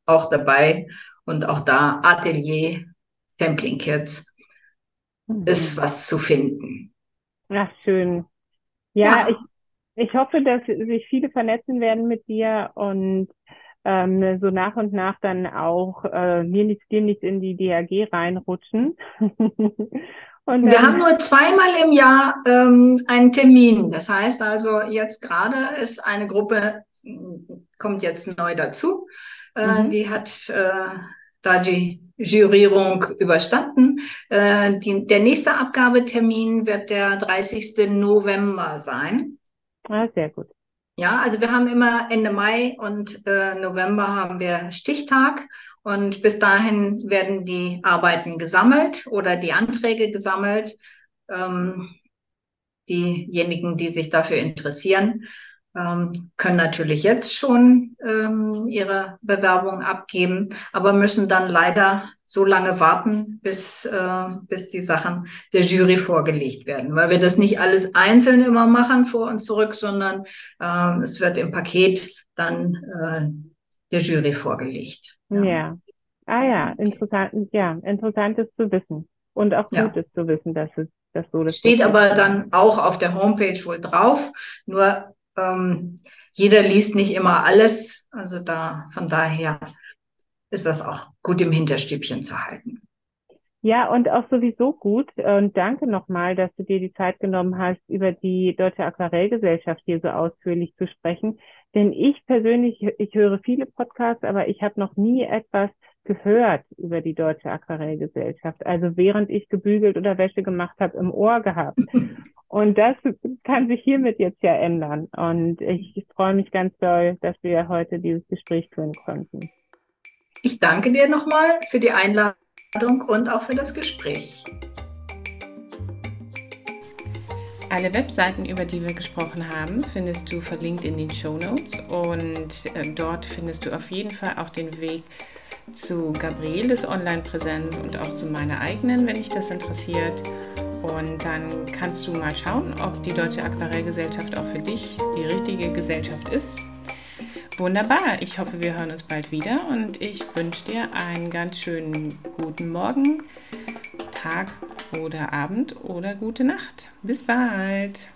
auch dabei und auch da Atelier Sampling Kids mhm. ist was zu finden. Ach, schön. Ja, ja. ich ich hoffe, dass sich viele vernetzen werden mit dir und ähm, so nach und nach dann auch äh, mir nichts, dir nichts in die DAG reinrutschen. und Wir haben nur zweimal im Jahr ähm, einen Termin. Das heißt also, jetzt gerade ist eine Gruppe, kommt jetzt neu dazu. Äh, mhm. Die hat äh, da die Jurierung überstanden. Äh, die, der nächste Abgabetermin wird der 30. November sein. Ah, sehr gut. Ja, also wir haben immer Ende Mai und äh, November haben wir Stichtag und bis dahin werden die Arbeiten gesammelt oder die Anträge gesammelt. Ähm, diejenigen, die sich dafür interessieren, ähm, können natürlich jetzt schon ähm, ihre Bewerbung abgeben, aber müssen dann leider so lange warten, bis, äh, bis die Sachen der Jury vorgelegt werden, weil wir das nicht alles einzeln immer machen vor und zurück, sondern äh, es wird im Paket dann äh, der Jury vorgelegt. Ja. ja. Ah ja, interessant, ja, interessant ist zu wissen und auch gut ja. ist zu wissen, dass es das so das steht aber dann auch auf der Homepage wohl drauf. Nur ähm, jeder liest nicht immer alles. Also da, von daher ist das auch gut im Hinterstübchen zu halten. Ja, und auch sowieso gut. Und danke nochmal, dass du dir die Zeit genommen hast, über die Deutsche Aquarellgesellschaft hier so ausführlich zu sprechen. Denn ich persönlich, ich höre viele Podcasts, aber ich habe noch nie etwas gehört über die Deutsche Aquarellgesellschaft. Also während ich gebügelt oder Wäsche gemacht habe, im Ohr gehabt. Und das kann sich hiermit jetzt ja ändern. Und ich freue mich ganz doll, dass wir heute dieses Gespräch führen konnten. Ich danke dir nochmal für die Einladung und auch für das Gespräch. Alle Webseiten, über die wir gesprochen haben, findest du verlinkt in den Show Notes und äh, dort findest du auf jeden Fall auch den Weg zu Gabrieles Online-Präsenz und auch zu meiner eigenen, wenn dich das interessiert. Und dann kannst du mal schauen, ob die Deutsche Aquarellgesellschaft auch für dich die richtige Gesellschaft ist. Wunderbar, ich hoffe, wir hören uns bald wieder und ich wünsche dir einen ganz schönen guten Morgen, Tag oder Abend oder gute Nacht. Bis bald.